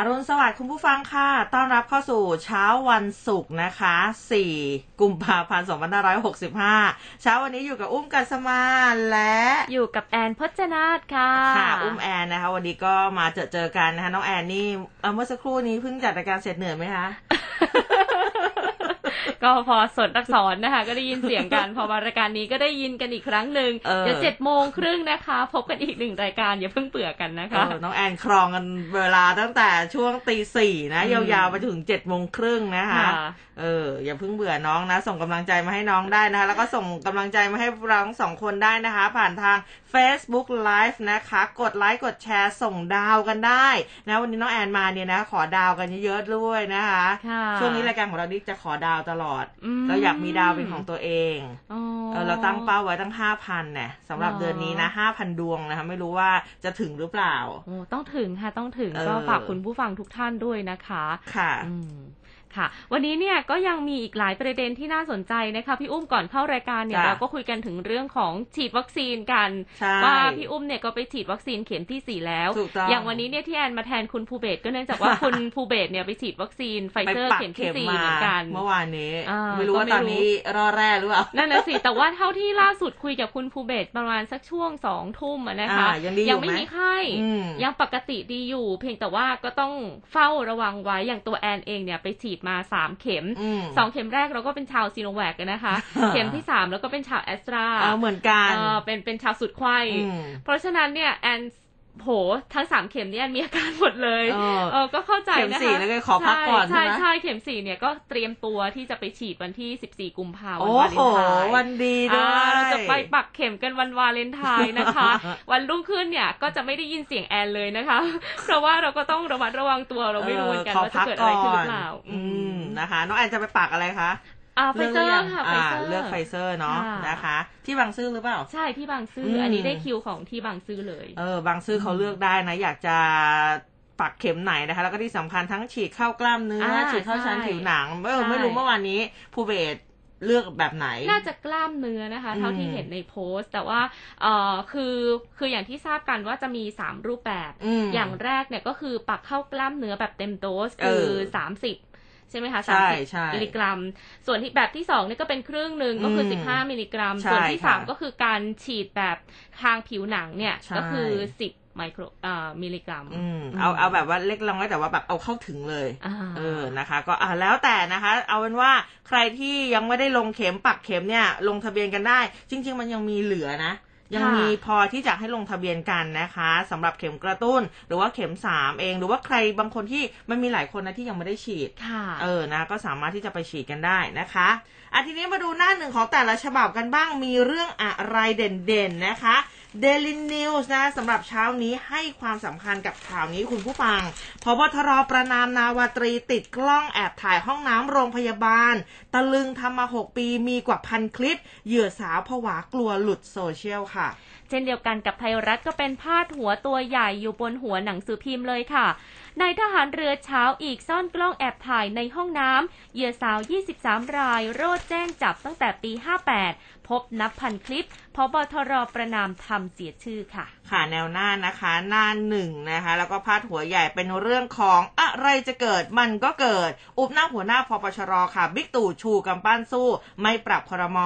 อรุณสวัสดิ์คุณผู้ฟังค่ะ ต้อนรับเข้าสู่เช้าวันศุกร์นะคะ 4 กุมภาพันธ์2565 เช้าวันนี้อยู่กับอุ้มกัสมาและอยู่กับแอนพจนาธค่ะ ค่ะ อุ้มแอนนะคะ วันนี้ก็มาเจอเจอกันนะคะ น้องแอนนี่เอ่อเมื่อสักครู่นี้เพิ่งจัดรายการเสร็จเหนื่อยไหมคะ ก็พอสดอักษรนะคะ ก็ได้ยินเสียงกัน พอมารายการนี้ก็ได้ยินกันอีกครั้งหนึ่งเออเดี๋ยวเจ็ดโมงครึ่งนะคะ พบกันอีกหนึ่งรายการอย่าเพิ่งเบื่อกันนะคะเออน้องแอนครองกันเวลาตั้งแต่ช่วงตีสี่นะอืมยาวๆไปถึงเจ็ดโมงครึ่งนะคะค่ะเอออย่าเพิ่งเบื่อน้องนะ ส่งกำลังใจมาให้น้องได้นะคะ แล้วก็ส่งกำลังใจมาให้เราทั้งสองคนได้นะคะ ผ่านทาง Facebook Live นะคะ กดไลค์กดแชร์ส่งดาวกันได้ นะวันนี้น้องแอนมาเนี่ยนะ ขอดาวกันเยอะๆด้วยนะคะค่ะช่วงนี้รายการของเรานี่จะขอดาวตลอดอืมเราอยากมีดาวเป็นของตัวเองอ๋อเออเราตั้งเป้าไว้ตั้งห้าพันเนี่ยสำหรับหรอเดือนนี้นะห้าพันดวงนะคะ ไม่รู้ว่าจะถึงหรือเปล่าโอ้ต้องถึงค่ะต้องถึงเออก็ฝากคุณผู้ฟังทุกท่านด้วยนะคะ ค่ะอืม ค่ะ วันนี้เนี่ยก็ยังมีอีกหลายประเด็นที่น่าสนใจนะคะ พี่อุ้มก่อนเข้ารายการเนี่ยจ้ะเราก็คุยกันถึงเรื่องของฉีดวัคซีนกันใช่ว่าพี่อุ้มเนี่ยก็ไปฉีดวัคซีนเข็มที่สี่แล้วถูกต้องอย่างวันนี้เนี่ยที่แอนมาแทนคุณภูเบศก็เนื่องจากว่า คุณภูเบศเนี่ยไปฉีดวัคซีนไฟไฟเซอร์ปักเข็มที่เข็มสี่มาเหมือนกัน เมื่อวานนี้ อ่าไม่รู้ว่าก็ไม่ตอนนี้ร่อแร่หรือเปล่า นั่นน่ะสิ แต่ว่าเท่าที่ล่าสุดคุยกับคุณภูเบศประมาณสักช่วงสองทุ่มอะนะคะอ่ายังดีอยู่ยังไม่ไหมมีไข้อืมยังปกติดีอยู่ เพียงแต่ว่าก็ต้องเฝ้าระวังไว้อย่างตัวแอนเองเนี่ยไปฉีดมาสามเข็มอืมสองเข็มแรกเราก็เป็นชาวซีโนแวคกันนะคะ เข็มที่สามแล้วก็เป็นชาวแอสตราเออเหมือนกันเออเป็นเป็นชาวสุดไข้อืมเพราะฉะนั้นเนี่ยแอน โหทั้งสามเข็มเนี่ยแอนมีอาการหมดเลยเออเออก็เข้าใจนะคะเข็มสี่แล้วก็ขอพักก่อนใช่ใช่ไหมใช่เข็มสี่เนี่ยก็เตรียมตัวที่จะไปฉีดวันที่14กุมภาพันโอ้ธ์วันวาเลโหนไทน์วันดีด้วอ่ายเราจะไปปักเข็มกันวันวาเลนไทน์นะคะ วันรุ่งขึ้นเนี่ยก็จะไม่ได้ยินเสียงแอนเลยนะคะ เพราะว่าเราก็ต้องระมัดระวังตัวเราไม่รู้เหมือนกันขอว่าจะพักเกิดก่อะไรอขึ้นหรืนอเปล่าอืมนะคะน้องแอนจะไปปักอะไรคะ อ่าไฟเซอร์ค่ะไฟอ่าเซอร์เลือกไฟเซอร์เนาะค่ะนะคะ ที่บางซื่อหรือเปล่า ใช่ที่บางซื่อมออันนี้ได้คิวของที่บางซื่อเลย เออบางซื่อเขาเลือกได้นะ อยากจะปักเข็มไหนนะคะ แล้วก็ที่สำคัญทั้งฉีดเข้ากล้ามเนื้ออ่าฉีดเข้าชั้นใช่ผิวหนังเออใช่ไม่รู้เมื่อวานนี้ภูเบศเลือกแบบไหน น่าจะกล้ามเนื้อนะคะ เท่าที่อืมเห็นในโพสต์ แต่ว่าเออคือคืออย่างที่ทราบกันว่าจะมี 3 รูปแบบอืมอย่างแรกเนี่ยก็คือปักเข้ากล้ามเนื้อแบบเต็มโดสเอคืออ30 ใช่ไหมคะใช่สามสิบใช่มิลลิกรัม ส่วนที่แบบที่2เนี่ยก็เป็นครึ่งหนึ่งก็คืออืม15มิลลิกรัมใช่ส่วนที่ค่ะ3ก็คือการฉีดแบบทางผิวหนังเนี่ยใช่ก็คือ10ไมโครอ่ามิลลิกรัมอืมเอาเอาแบบว่าเล็กลงไว้แต่ว่าแบบเอาเข้าถึงเลยอ่าเออนะคะ ก็อ่าแล้วแต่นะคะ เอาเป็นว่าใครที่ยังไม่ได้ลงเข็มปักเข็มเนี่ย ลงทะเบียนกันได้ จริง ๆ มันยังมีเหลือนะ ยังมีพอที่จะให้ลงทะเบียนกันนะคะสำหรับเข็มกระตุ้น หรือว่าเข็มสามเอง หรือว่าใครบางคนที่มันมีหลายคนนะที่ยังไม่ได้ฉีดค่ะเออนะก็สามารถที่จะไปฉีดกันได้นะคะ อะทีนี้มาดูหน้าหนึ่งของแต่ละฉบับกันบ้างมีเรื่องอะไรเด่นๆนะคะ Daily News นะสำหรับเช้านี้ให้ความสำคัญกับข่าวนี้คุณผู้ฟังพบทรประนามนาวาตรีติดกล้องแอบถ่ายห้องน้ำโรงพยาบาล ตะลึงทำมา 6 ปีมีกว่าพันคลิป เหยื่อสาวผวากลัวหลุดโซเชียลค่ะ เช่นเดียวกันกับไทยรัฐก็เป็นพาดหัวตัวใหญ่อยู่บนหัวหนังสือพิมพ์เลยค่ะนายทหารเรือเช้าอีกซ่อนกล้องแอบถ่ายในห้องน้ำเหยื่อสาว 23 ราย โรดแจ้งจับตั้งแต่ปี 58 พบนับพันคลิปพบทรประนามทำเสียชื่อค่ะ ค่ะแนวหน้านะคะหน้าหนึ่งนะคะ แล้วก็พาดหัวใหญ่เป็นเรื่องของอะไรจะเกิดมันก็เกิด อุบหน้าหัวหน้าพปชรค่ะ บิ๊กตู่ชูกำปั้นสู้ ไม่ปรับครม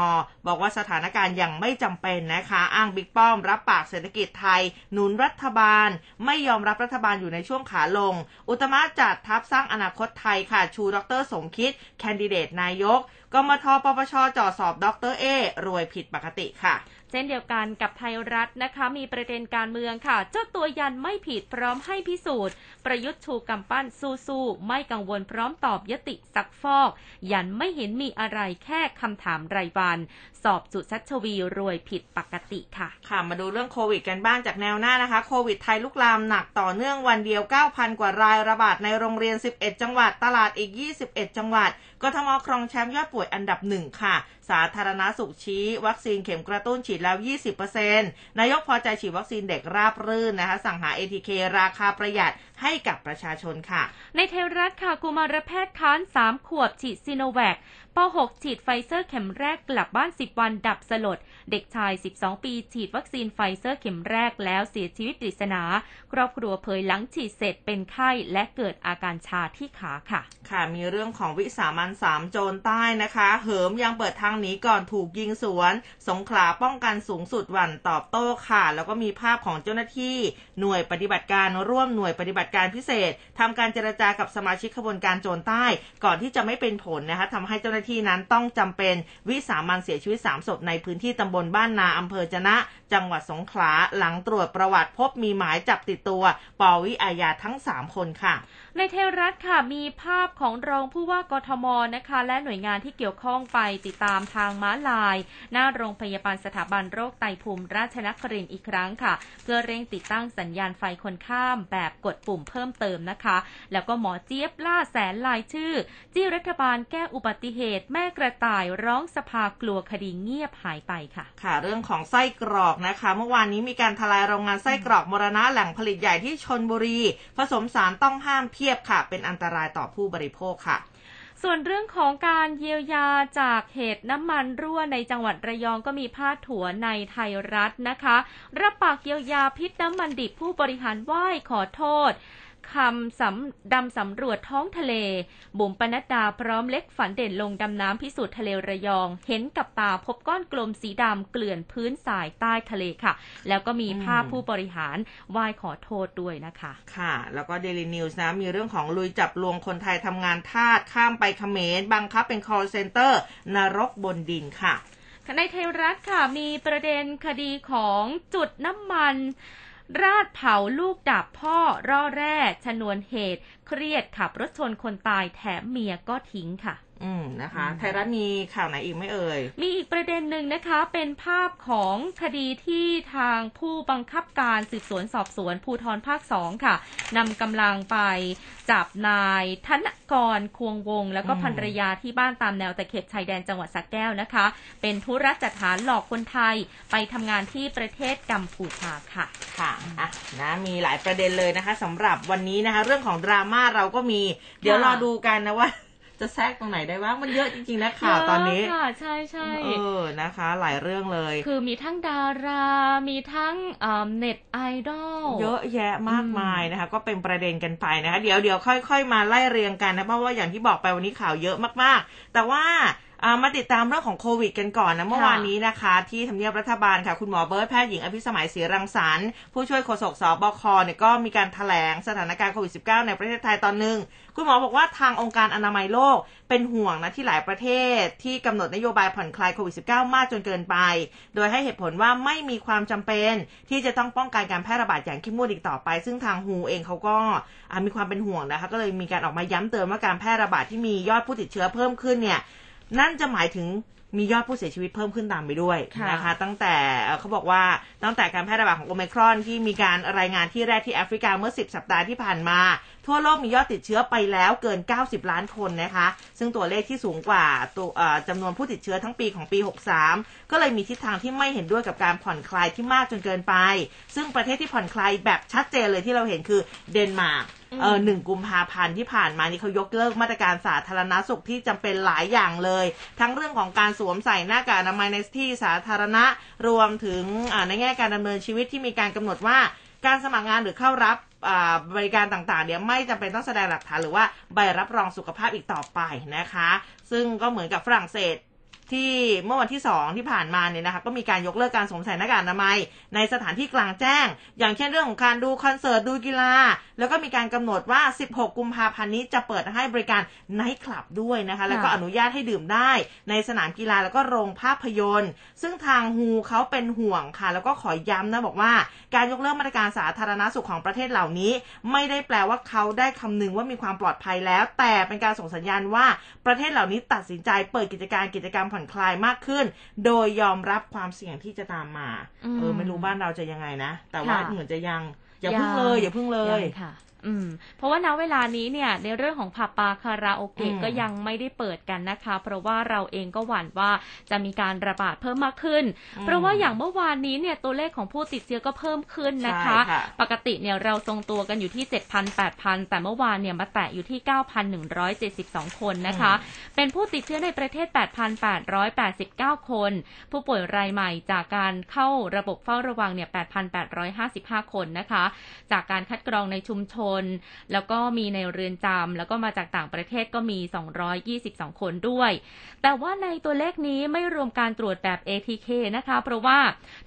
บอกว่าสถานการณ์ยังไม่จำเป็นนะคะ อ้างบิ๊กป้อม รับปากเศรษฐกิจไทย หนุนรัฐบาล ไม่ยอมรับรัฐบาลอยู่ในช่วงขาลง อุตมะจัดทัพสร้างอนาคตไทยค่ะ ชูดรสมคิด แคนดิเดตนายก กมทปปชจ่อสอบดรเอรวยผิดปกติค่ะ เช่นเดียวกันกับไทยรัฐนะคะ มีประเด็นการเมืองค่ะ เจ้าตัวยันไม่ผิดพร้อมให้พิสูจน์ประยุทธ์ชูกำปั้นสู้ๆ ไม่กังวลพร้อมตอบยติซักฟอก ยันไม่เห็นมีอะไรแค่คำถามรายวัน สอบสุชัชวีรวยผิดปกติค่ะ ค่ะ มาดูเรื่องโควิดกันบ้างจากแนวหน้านะคะ โควิดไทยลุกลามหนักต่อเนื่องวันเดียว 9,000 กว่ารายระบาดในโรงเรียน 11 จังหวัด ตลาดอีก 21 จังหวัด กทมครองแชมป์ยอดป่วยอันดับหนึ่งค่ะ สาธารณสุขชี้ วัคซีนเข็มกระตุ้นฉีดแล้ว 20%นายกพอใจฉีดวัคซีนเด็กราบรื่นนะคะ สั่งหา ATK ราคาประหยัดให้กับประชาชนค่ะ ในเทวรัฐค่ะกุมารแพทย์ค้าน3ขวบฉีดซีโนแวค ป .6 ฉีดไฟเซอร์เข็มแรกกลับบ้าน 10 วันดับสลด เด็กชาย 12 ปี ฉีดวัคซีนไฟเซอร์เข็มแรกแล้วเสียชีวิตปริศนา ครอบครัวเผยหลังฉีดเสร็จเป็นไข้และเกิดอาการชาที่ขาค่ะ ค่ะมีเรื่องของวิสามัญสามโจรใต้นะคะ เหิมยังเปิดทางหนีก่อนถูกยิงสวน สงขลาป้องกันสูงสุดหวันตอบโต้ค่ะ แล้วก็มีภาพของเจ้าหน้าที่ หน่วยปฏิบัติการร่วมหน่วยปฏิบัติการพิเศษทำการเจรจากับสมาชิกขบวนการโจรใต้ ก่อนที่จะไม่เป็นผลนะคะทำให้เจ้าหน้าที่นั้นต้องจำเป็นวิสามันเสียชีวิตสามศพในพื้นที่ตำบลบ้านนาอำเภอจะนะ จังหวัดสงขลาหลังตรวจประวัติพบมีหมายจับติดตัวปวิอาญาทั้ง 3 คนค่ะในเทวรัฐค่ะมีภาพของรองผู้ว่ากทมนะคะ และหน่วยงานที่เกี่ยวข้องไปติดตามทางม้าลาย หน้าโรงพยาบาลสถาบันโรคไตภูมิราชนครินทร์อีกครั้งค่ะ เพื่อเร่งติดตั้งสัญญาณไฟคนข้ามแบบกดปุ่มเพิ่มเติมนะคะ แล้วก็หมอเจี๊ยบล่าแสนลายชื่อ จี้รัฐบาลแก้อุบัติเหตุ แม่กระต่ายร้องสภากลัวคดีเงียบหายไปค่ะ ค่ะ เรื่องของไส้กรอกนะคะ เมื่อวานนี้มีการทลายโรงงานไส้กรอกมรณะแหล่งผลิตใหญ่ที่ชนบุรี ผสมสารต้องห้ามเพียบค่ะ เป็นอันตรายต่อผู้บริโภคค่ะส่วนเรื่องของการเยียวยาจากเหตุน้ำมันรั่วในจังหวัดระยองก็มีพาดถัวในไทยรัฐนะคะ รับปากเยียวยาพิษน้ำมันดิบผู้บริหารไหว้ขอโทษ คำสำดำสำรวจท้องทะเล บุ๋มปนัดดาพร้อมเล็กฝันเด่นลงดำน้ำพิสูจน์ทะเลระยอง เห็นกับตาพบก้อนกลมสีดำเกลื่อนพื้นสายใต้ทะเลค่ะ แล้วก็มีภาพอืมผู้บริหารไหว้ขอโทษด้วยนะคะ ค่ะ แล้วก็ Daily News นะมีเรื่องของลุยจับลวงคนไทยทำงานทาสข้ามไปเขมรบังคับเป็น call center นรกบนดินค่ะในไทยรัฐค่ะมีประเด็นคดีของจุดน้ำมัน ราดเผาลูกดับพ่อร่อแร่ชนวนเหตุ เครียดขับรถชนคนตายแถมเมียก็ทิ้งค่ะ อืมนะคะอืมไทยรัฐมีข่าวไหนอีกไหม่เอ่ย มีอีกประเด็นหนึ่งนะคะ เป็นภาพของคดีที่ทางผู้บังคับการสืบสวนสอบสวนภูทรภาคสองค่ะนำกำลังไปจับนายธนกรควงวง แล้วก็อืมภรรยาที่บ้านตามแนวตะเข็บชายแดนจังหวัดสระแก้วนะคะ เป็นธุรจัดหาหลอกคนไทยไปทำงานที่ประเทศกัมพูชาค่ะ ค่ะอะนะมีหลายประเด็นเลยนะคะสำหรับวันนี้นะคะ เรื่องของดราม่าเราก็มี เดี๋ยวรอดูกันนะว่า จะแทรกตรงไหนได้บ้างมันเยอะจริงๆนะข่าวตอนนี้เยะค่ะใช่ใช่เออนะคะ หลายเรื่องเลย คือมีทั้งดารา มีทั้งเอ่อเน็ตไอดอลเยอะแยะมากมายนะคะ ก็เป็นประเด็นกันไปนะคะ เดี๋ยวเดี๋ยวค่อย ๆ มาไล่เรียงกันนะเพราะว่าอย่างที่บอกไปวันนี้ข่าวเยอะมากๆ แต่ว่าอ่า มาติดตามเรื่องของโควิดกันก่อนนะเมื่อวานนี้นะคะ ที่ทำเนียบรัฐบาลค่ะ คุณหมอเบิร์ตแพทย์หญิงอภิสมัยศรีรังสรรค์ผู้ช่วยโฆษกสบคเนี่ยก็มีการแถลงสถานการณ์โควิด -19 ในประเทศไทยตอนหนึ่งคุณหมอบอกว่าทางองค์การอนามัยโลกเป็นห่วงนะที่หลายประเทศที่กำหนดนโยบายผ่อนคลายโควิด -19 มากจนเกินไป โดยให้เหตุผลว่าไม่มีความจำเป็นที่จะต้องป้องกันการแพร่ระบาดอย่างเข้มงวดอีกต่อไป ซึ่งทางฮูเองเขาก็อ่ามีความเป็นห่วงนะคะก็เลยมีการออกมาย้ำเตือนว่าการแพร่ระบาดที่มียอดผู้ติดเชื้อเพิ่มขึ้นเนี่ย นั่นจะหมายถึงมียอดผู้เสียชีวิตเพิ่มขึ้นตามไปด้วยค่ะนะคะ ตั้งแต่เอ่อเขาบอกว่าตั้งแต่การแพร่ระบาดของโอไมครอนที่มีการรายงานที่แรกที่แอฟริกาเมื่อ 10 สัปดาห์ที่ผ่านมา ทั่วโลกมียอดติดเชื้อไปแล้วเกิน 90 ล้านคนนะคะ ซึ่งตัวเลขที่สูงกว่าตัวเอ่อจำนวนผู้ติดเชื้อทั้งปีของปี 63 ก็เลยมีทิศทางที่ไม่เห็นด้วยกับการผ่อนคลายที่มากจนเกินไป ซึ่งประเทศที่ผ่อนคลายแบบชัดเจนเลยที่เราเห็นคือเดนมาร์กอืมเออหนึ่งกุมภาพันธ์ที่ผ่านมานี่เขายกเลิกมาตรการสาธารณสุขที่จำเป็นหลายอย่างเลย ทั้งเรื่องของการสวมใส่หน้ากากอนามัยในที่สาธารณะรวมถึงอ่าในแง่การดำเนินชีวิตที่มีการกำหนดว่าการสมัครงานหรือเข้ารับอ่า บริการต่างๆเนี่ยไม่จำเป็นต้องแสดงหลักฐานหรือว่าใบรับรองสุขภาพอีกต่อไปนะคะ ซึ่งก็เหมือนกับฝรั่งเศส ที่เมื่อวันที่ 2 ที่ผ่านมาเนี่ยนะคะก็มีการยกเลิกการสวมใส่หน้ากากอนามัย ในสถานที่กลางแจ้ง อย่างเช่นเรื่องของการดูคอนเสิร์ตดูกีฬา แล้วก็มีการกำหนดว่า 16 กุมภาพันธ์นี้จะเปิดให้บริการไนท์คลับด้วยนะคะแล้วก็อนุญาตให้ดื่มได้ ในสนามกีฬาแล้วก็โรงภาพยนตร์ ซึ่งทางฮูเขาเป็นห่วงค่ะ แล้วก็ขอย้ำนะบอกว่า การยกเลิกมาตรการสาธารณสุขของประเทศเหล่านี้ ไม่ได้แปลว่าเขาได้คำนึงว่ามีความปลอดภัยแล้ว แต่เป็นการส่งสัญญาณว่าประเทศเหล่านี้ตัดสินใจเปิดกิจการกิจกรรมผ่อนคลายมากขึ้น โดยยอมรับความเสี่ยงที่จะตามมาอืมเออไม่รู้บ้านเราจะยังไงนะ แต่ว่าค่ะเหมือนจะยัง อย่าพึ่งเลย อย่าพึ่งเลยงค่ะ อืม เพราะว่าณเวลานี้เนี่ย ในเรื่องของผับบาร์คาราโอเกะอืมก็ยังไม่ได้เปิดกันนะคะ เพราะว่าเราเองก็หวั่นว่าจะมีการระบาดเพิ่มมากขึ้น เพราะว่าอย่างเมื่อวานนี้เนี่ยตัวเลขของผู้ติดเชื้อก็เพิ่มขึ้นนะคะใช่ค่ะปกติเนี่ยเราทรงตัวกันอยู่ที่ 7,000 8,000 แต่เมื่อวานเนี่ยมาแตะอยู่ที่ 9,172 คนนะคะ เป็นผู้ติดเชื้อในประเทศ 8,889 คน ผู้ป่วยรายใหม่จากการเข้าระบบเฝ้าระวังเนี่ย 8,855 คนนะคะ จากการคัดกรองในชุมชนแล้วก็มีในเรือนจำแล้วก็มาจากต่างประเทศก็มี 222 คนด้วย แต่ว่าในตัวเลขนี้ไม่รวมการตรวจแบบ ATK นะคะ เพราะว่า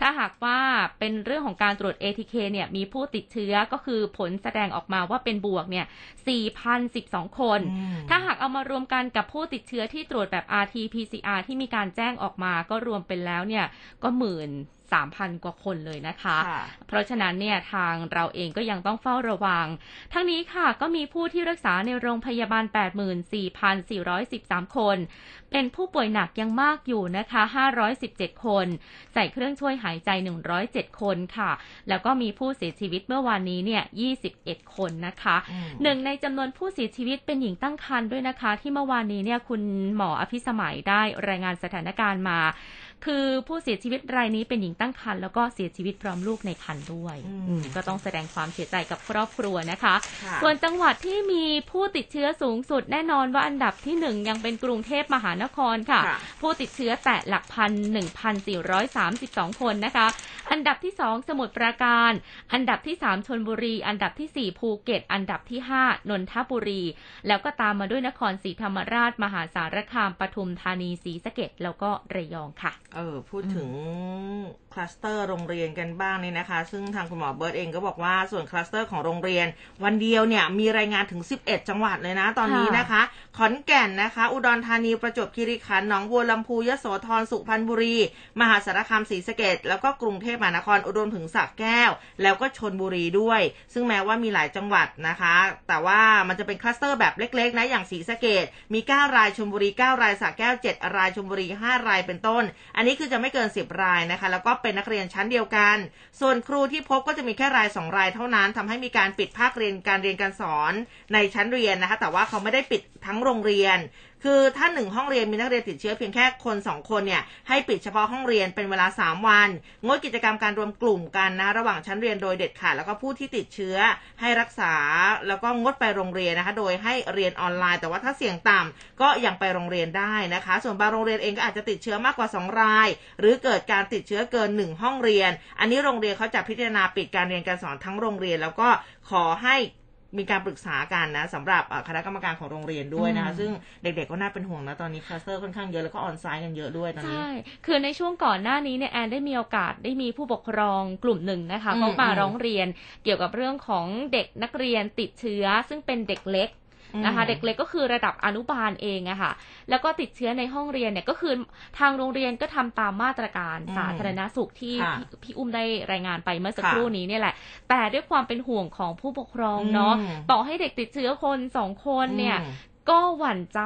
ถ้าหากว่าเป็นเรื่องของการตรวจ ATK เนี่ยมีผู้ติดเชื้อก็คือผลแสดงออกมาว่าเป็นบวกเนี่ย 4,012 คนอืมถ้าหากเอามารวมกันกับผู้ติดเชื้อที่ตรวจแบบ RT-PCR ที่มีการแจ้งออกมาก็รวมเป็นแล้วเนี่ยก็หมื่น สามพันกว่าคนเลยนะคะค่ะเพราะฉะนั้นเนี่ยทางเราเองก็ยังต้องเฝ้าระวัง ทั้งนี้ค่ะก็มีผู้ที่รักษาในโรงพยาบาล 84,413 คน เป็นผู้ป่วยหนักยังมากอยู่นะคะ 517 คน ใส่เครื่องช่วยหายใจ 107 คนค่ะ แล้วก็มีผู้เสียชีวิตเมื่อวานนี้เนี่ย 21 คนนะคะอืมหนึ่งในจำนวนผู้เสียชีวิตเป็นหญิงตั้งครรภ์ด้วยนะคะ ที่เมื่อวานนี้เนี่ยคุณหมออภิสมัยได้รายงานสถานการณ์มา คือผู้เสียชีวิตรายนี้เป็นหญิงตั้งครรภ์แล้วก็เสียชีวิตพร้อมลูกในครรภ์ด้วยอืมอืมก็ต้องแสดงความเสียใจกับครอบครัวนะคะค่ะส่วนจังหวัดที่มีผู้ติดเชื้อสูงสุดแน่นอนว่าอันดับที่หนึ่งยังเป็นกรุงเทพมหานครค่ะค่ะ ผู้ติดเชื้อแตะหลักพันหนึ่งพันสี่ร้อยสามสิบสองคนนะคะ อันดับที่สองสมุทรปราการ อันดับที่สามชลบุรี อันดับที่สี่ภูเก็ต อันดับที่ห้านนทบุรี แล้วก็ตามมาด้วยนครศรีธรรมราช มหาสารคามปทุมธานีศรีสะเกษแล้วก็ระยองค่ะเออ พูดถึง คลัสเตอร์โรงเรียนกันบ้างนี่นะคะ ซึ่งทางคุณหมอเบิร์ตเองก็บอกว่าส่วนคลัสเตอร์ของโรงเรียน วันเดียวเนี่ยมีรายงานถึง 11 จังหวัดเลยนะตอนนี้นะคะ ขอนแก่นนะคะ อุดรธานีประจวบคีรีขันธ์หนองบัวลำพูยโสธรสุพรรณบุรี มหาสารคามศรีสะเกดแล้วก็กรุงเทพมหานครอุดมถึงสระแก้ว แล้วก็ชนบุรีด้วย ซึ่งแม้ว่ามีหลายจังหวัดนะคะ แต่ว่ามันจะเป็นคลัสเตอร์แบบเล็กๆนะอย่างศรีสะเกดมี 9 รายชลบุรี 9 รายสระแก้ว 7 รายชลบุรี 5 รายเป็นต้น อันนี้คือจะไม่เกิน 10 รายนะคะ แล้วก็เป็นนักเรียนชั้นเดียวกัน ส่วนครูที่พบก็จะมีแค่รายสองรายเท่านั้นทำให้มีการปิดภาคเรียนการเรียนการสอนในชั้นเรียนนะคะ แต่ว่าเขาไม่ได้ปิดทั้งโรงเรียนคือถ้าหนึ่งห้องเรียนมีนักเรียนติดเชื้อเพียงแค่คนสองคนเนี่ยให้ปิดเฉพาะห้องเรียนเป็นเวลา 3 วัน งดกิจกรรมการรวมกลุ่มกันนะระหว่างชั้นเรียนโดยเด็ดขาดแล้วก็ผู้ที่ติดเชื้อให้รักษาแล้วก็งดไปโรงเรียนนะคะ โดยให้เรียนออนไลน์ แต่ว่าถ้าเสี่ยงต่ำก็ยังไปโรงเรียนได้นะคะ ส่วนบางโรงเรียนเองก็อาจจะติดเชื้อมากกว่า 2 ราย หรือเกิดการติดเชื้อเกิน 1 ห้องเรียน อันนี้โรงเรียนเขาจะพิจารณาปิดการเรียนการสอนทั้งโรงเรียน แล้วก็ขอให้ มีการปรึกษากันนะสำหรับเอ่อคณะกรรมการของโรงเรียนด้วยนะคะอืมซึ่งเด็กๆก็น่าเป็นห่วงนะตอนนี้คลัสเตอร์ค่อนข้างเยอะแล้วก็ออนไซต์กันเยอะด้วยตอนนี้ใช่คือในช่วงก่อนหน้านี้เนี่ยแอนได้มีโอกาสได้มีผู้ปกครองกลุ่มหนึ่งนะคะอืมเขามาอืมร้องเรียนเกี่ยวกับเรื่องของเด็กนักเรียนติดเชื้อ ซึ่งเป็นเด็กเล็ก นะคะอืมเด็กเล็กก็คือระดับอนุบาลเองอะค่ะ แล้วก็ติดเชื้อในห้องเรียนเนี่ยก็คือทางโรงเรียนก็ทำตามมาตรการอืมสาธารณสุขที่ค่ะพี่พี่อุ้มได้รายงานไปเมื่อสักค่ะครู่นี้เนี่ยแหละ แต่ด้วยความเป็นห่วงของผู้ปกครองเนาะอืมต่อให้เด็กติดเชื้อคนสองคนเนี่ยอืม ก็หวั่นใจ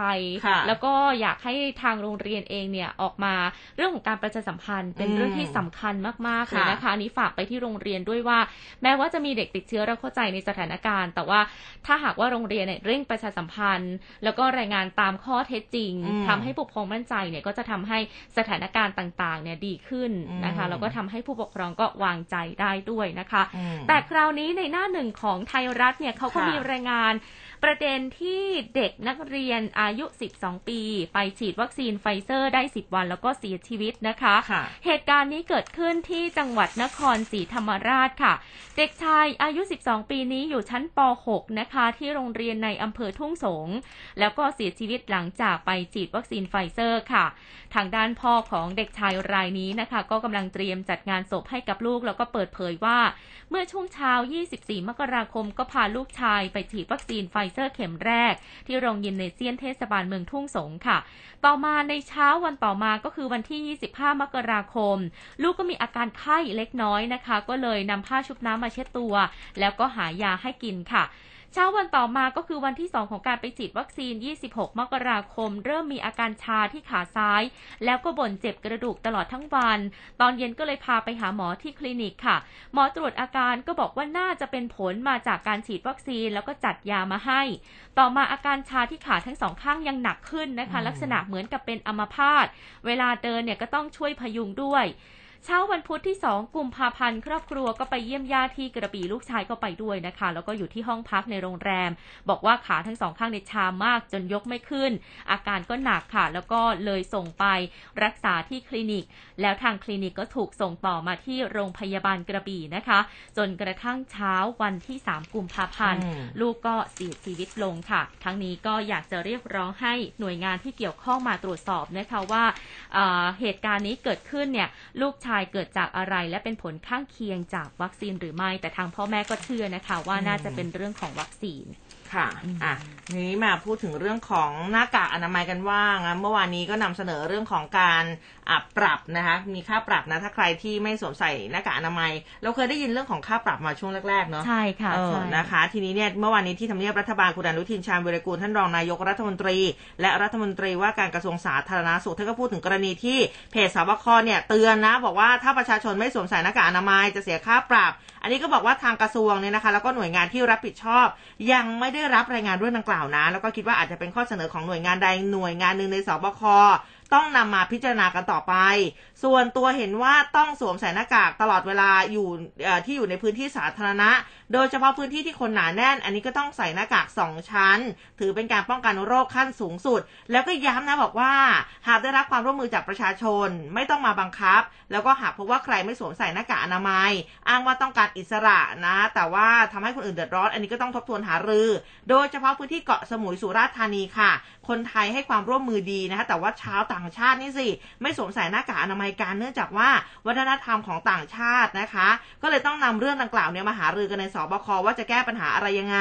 ค่ะแล้วก็อยากให้ทางโรงเรียนเองเนี่ยออกมาเรื่องของการประชาสัมพันธ์เป็นอืมเรื่องที่สำคัญมากๆเลยค่ะนะคะอันนี้ฝากไปที่โรงเรียนด้วยว่า แม้ว่าจะมีเด็กติดเชื้อเราเข้าใจในสถานการณ์ แต่ว่าถ้าหากว่าโรงเรียนเนี่ยเร่งประชาสัมพันธ์ แล้วก็รายงานตามข้อเท็จจริงอืมทำให้ผู้ปกครองมั่นใจเนี่ยก็จะทำให้สถานการณ์ต่างๆเนี่ยดีขึ้นนะคะอืมแล้วก็ทำให้ผู้ปกครองก็วางใจได้ด้วยนะคะอืมแต่คราวนี้ในหน้าหนึ่งของไทยรัฐเนี่ยเขาก็ค่ะมีรายงาน ประเด็นที่เด็กนักเรียนอายุ 12 ปี ไปฉีดวัคซีนไฟเซอร์ได้ 10 วันแล้วก็เสียชีวิตนะคะค่ะเหตุการณ์นี้เกิดขึ้นที่จังหวัดนครศรีธรรมราชค่ะ เด็กชายอายุ 12 ปีนี้อยู่ชั้นป .6 นะคะ ที่โรงเรียนในอำเภอทุ่งสง แล้วก็เสียชีวิตหลังจากไปฉีดวัคซีนไฟเซอร์ค่ะ ทางด้านพ่อของเด็กชายรายนี้นะคะ ก็กำลังเตรียมจัดงานศพให้กับลูก แล้วก็เปิดเผยว่า เมื่อช่วงเช้า 24 มกราคมก็พาลูกชายไปฉีดวัคซีนไฟเซอร์เข็มแรก ที่โรงยิมเนเซียมเทศบาลเมืองทุ่งสงค่ะ ต่อมาในเช้าวันต่อมาก็คือวันที่ 25 มกราคม ลูกก็มีอาการไข้เล็กน้อยนะคะ ก็เลยนำผ้าชุบน้ำมาเช็ดตัว แล้วก็หายาให้กินค่ะ เช้าวันต่อมาก็คือวันที่ 2 ของการไปฉีดวัคซีน 26 มกราคม เริ่มมีอาการชาที่ขาซ้าย แล้วก็บ่นเจ็บกระดูกตลอดทั้งวัน ตอนเย็นก็เลยพาไปหาหมอที่คลินิกค่ะ หมอตรวจอาการก็บอกว่าน่าจะเป็นผลมาจากการฉีดวัคซีนแล้วก็จัดยามาให้ ต่อมาอาการชาที่ขาทั้งสองข้างยังหนักขึ้นนะคะอืมลักษณะเหมือนกับเป็นอัมพาต เวลาเดินเนี่ยก็ต้องช่วยพยุงด้วย เช้าวันพุธที่ 2 กุมภาพันธ์ครอบครัวก็ไปเยี่ยมญาติที่กระบี่ลูกชายก็ไปด้วยนะคะ แล้วก็อยู่ที่ห้องพักในโรงแรม บอกว่าขาทั้งสองข้างในยชามากจนยกไม่ขึ้น อาการก็หนักค่ะ แล้วก็เลยส่งไปรักษาที่คลินิก แล้วทางคลินิกก็ถูกส่งต่อมาที่โรงพยาบาลกระบี่นะคะ จนกระทั่งเช้าวันที่ 3 กุมภาพันธ์อืมลูกก็เสียชีวิตลงค่ะ ทั้งนี้ก็อยากจะเรียกร้องให้หน่วยงานที่เกี่ยวข้องมาตรวจสอบนะคะว่าเอ่อเหตุการณ์นี้เกิดขึ้นเนี่ยลูกชายเกิดจากอะไร และเป็นผลข้างเคียงจากวัคซีนหรือไม่ แต่ทางพ่อแม่ก็เชื่อนะคะ ว่าน่าจะเป็นเรื่องของวัคซีน ค่ะ อะทีนี้มาพูดถึงเรื่องของหน้ากากอนามัยกันว่างนะเมื่อวานนี้ก็นำเสนอเรื่องของการอะปรับนะคะ มีค่าปรับนะ ถ้าใครที่ไม่สวมใส่หน้ากากอนามัย เราเคยได้ยินเรื่องของค่าปรับมาช่วงแรกๆเนาะ ใช่ค่ะเออใช่นะคะ ทีนี้เนี่ย เมื่อวานนี้ที่ทำเนียบรัฐบาลคุณอนุทินชาญวิรกูลท่านรองนายกรัฐมนตรี และรัฐมนตรีว่าการกระทรวงสาธารณสุขท่านก็พูดถึงกรณีที่เพจสบคเนี่ยเตือนนะ บอกว่าถ้าประชาชนไม่สวมใส่หน้ากากอนามัยจะเสียค่าปรับ อันนี้ก็บอกว่าทางกระทรวงเนี่ยนะคะ แล้วก็หน่วยงานที่รับผิดชอบยังไม่ได้ได้รับรายงานเรื่องดังกล่าวนะ แล้วก็คิดว่าอาจจะเป็นข้อเสนอของหน่วยงานใดหน่วยงานหนึ่งในสบค ต้องนำมาพิจารณากันต่อไป ส่วนตัวเห็นว่าต้องสวมใส่หน้ากากตลอดเวลาอยู่ที่อยู่ในพื้นที่สาธารณะ โดยเฉพาะพื้นที่ที่คนหนาแน่น อันนี้ก็ต้องใส่หน้ากากสองชั้น ถือเป็นการป้องกันโรคขั้นสูงสุด แล้วก็ย้ำนะบอกว่า หากได้รับความร่วมมือจากประชาชนไม่ต้องมาบังคับ แล้วก็หากพบว่าใครไม่สวมใส่หน้ากากอนามัย อ้างว่าต้องการอิสระนะ แต่ว่าทำให้คนอื่นเดือดร้อน อันนี้ก็ต้องทบทวนหารือ โดยเฉพาะพื้นที่เกาะสมุยสุราษฎร์ธานีค่ะ คนไทยให้ความร่วมมือดีนะคะแต่ว่าเช้าวต่างชาตินี่สิไม่สวมใส่หน้ากากอนามัยกันเนื่องจากว่าวัฒนธรรมของต่างชาตินะคะ ก็เลยต้องนำเรื่องดังกล่าวเนี่ยมาหารือกันในสบคว่าจะแก้ปัญหาอะไรยังไง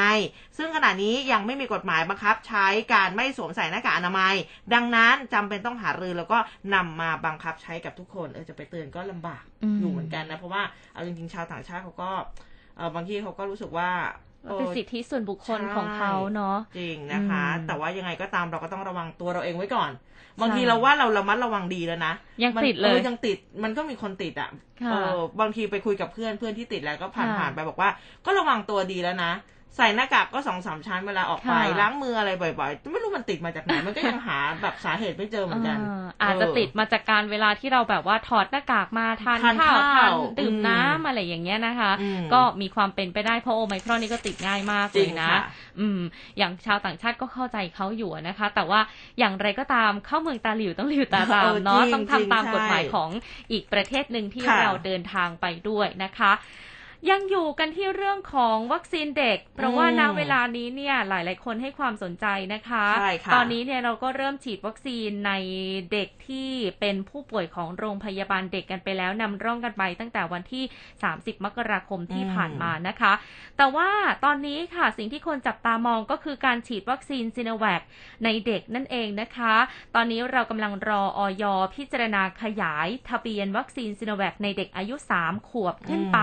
ซึ่งขณะนี้ยังไม่มีกฎหมายบังคับ ใช้การไม่สวมใส่หน้ากากอนามัย ดังนั้นจำเป็นต้องหารือแล้วก็นำมาบังคับใช้กับทุกคนเออจะไปเตือนก็ลำบากอืมอยู่เหมือนกันนะเพราะว่าเอาจริงๆชาวต่างชาติเขาก็เออบางทีเขาก็รู้สึกว่าเออเป็นสิทธิส่วนบุคคลใช่ของเขาเนาะจริงนะคะอืมแต่ว่ายังไงก็ตามเราก็ต้องระวังตัวเราเองไว้ก่อน บางใช่ทีเราว่าเราระมัดระวังดีแล้วนะยังมันติดเลยออยังติดมันก็มีคนติดอะค่ะเออบางทีไปคุยกับเพื่อนเพื่อนที่ติดแล้วก็ผ่านค่ะผ่านไปบอกว่า ก็ระวังตัวดีแล้วนะ ใส่หน้ากากก็สองสามชั้นเวลาออกไปค่ะล้างมืออะไรบ่อยๆ ไม่รู้มันติดมาจากไหน มันก็ยังหาแบบสาเหตุไม่เจอเหมือนกันเอออาจจะติดมาจากการเวลาที่เราแบบว่าถอดหน้ากากมาทานทานข้าวข้าวทานดื่มอืมน้ำอะไรอย่างเงี้ยนะคะอืมก็มีความเป็นไปได้เพราะโอไมครอนนี่ก็ติดง่ายมากจเลริงยนะค่ะอืม อย่างชาวต่างชาติก็เข้าใจเขาอยู่นะคะ แต่ว่าอย่างไรก็ตามเข้าเมืองตาหลิวต้องหลิวตาตามเออเนาะจริงต้องทำตามจริงกฎหมายใช่ของอีกประเทศหนึ่งที่ค่ะเราเดินทางไปด้วยนะคะ ยังอยู่กันที่เรื่องของวัคซีนเด็ก เพราะว่าอืมณเวลานี้เนี่ยหลาย ๆ คนให้ความสนใจนะคะใช่ค่ะตอนนี้เนี่ยเราก็เริ่มฉีดวัคซีนในเด็กที่เป็นผู้ป่วยของโรงพยาบาลเด็กกันไปแล้วนำร่องกันไปตั้งแต่วันที่ 30 มกราคมที่อืมผ่านมานะคะ แต่ว่าตอนนี้ค่ะสิ่งที่คนจับตามองก็คือการฉีดวัคซีนซีโนแวคในเด็กนั่นเองนะคะ ตอนนี้เรากำลังรออย.พิจารณาขยายทะเบียนวัคซีนซีโนแวคในเด็กอายุ 3 ขวบขึ้นไป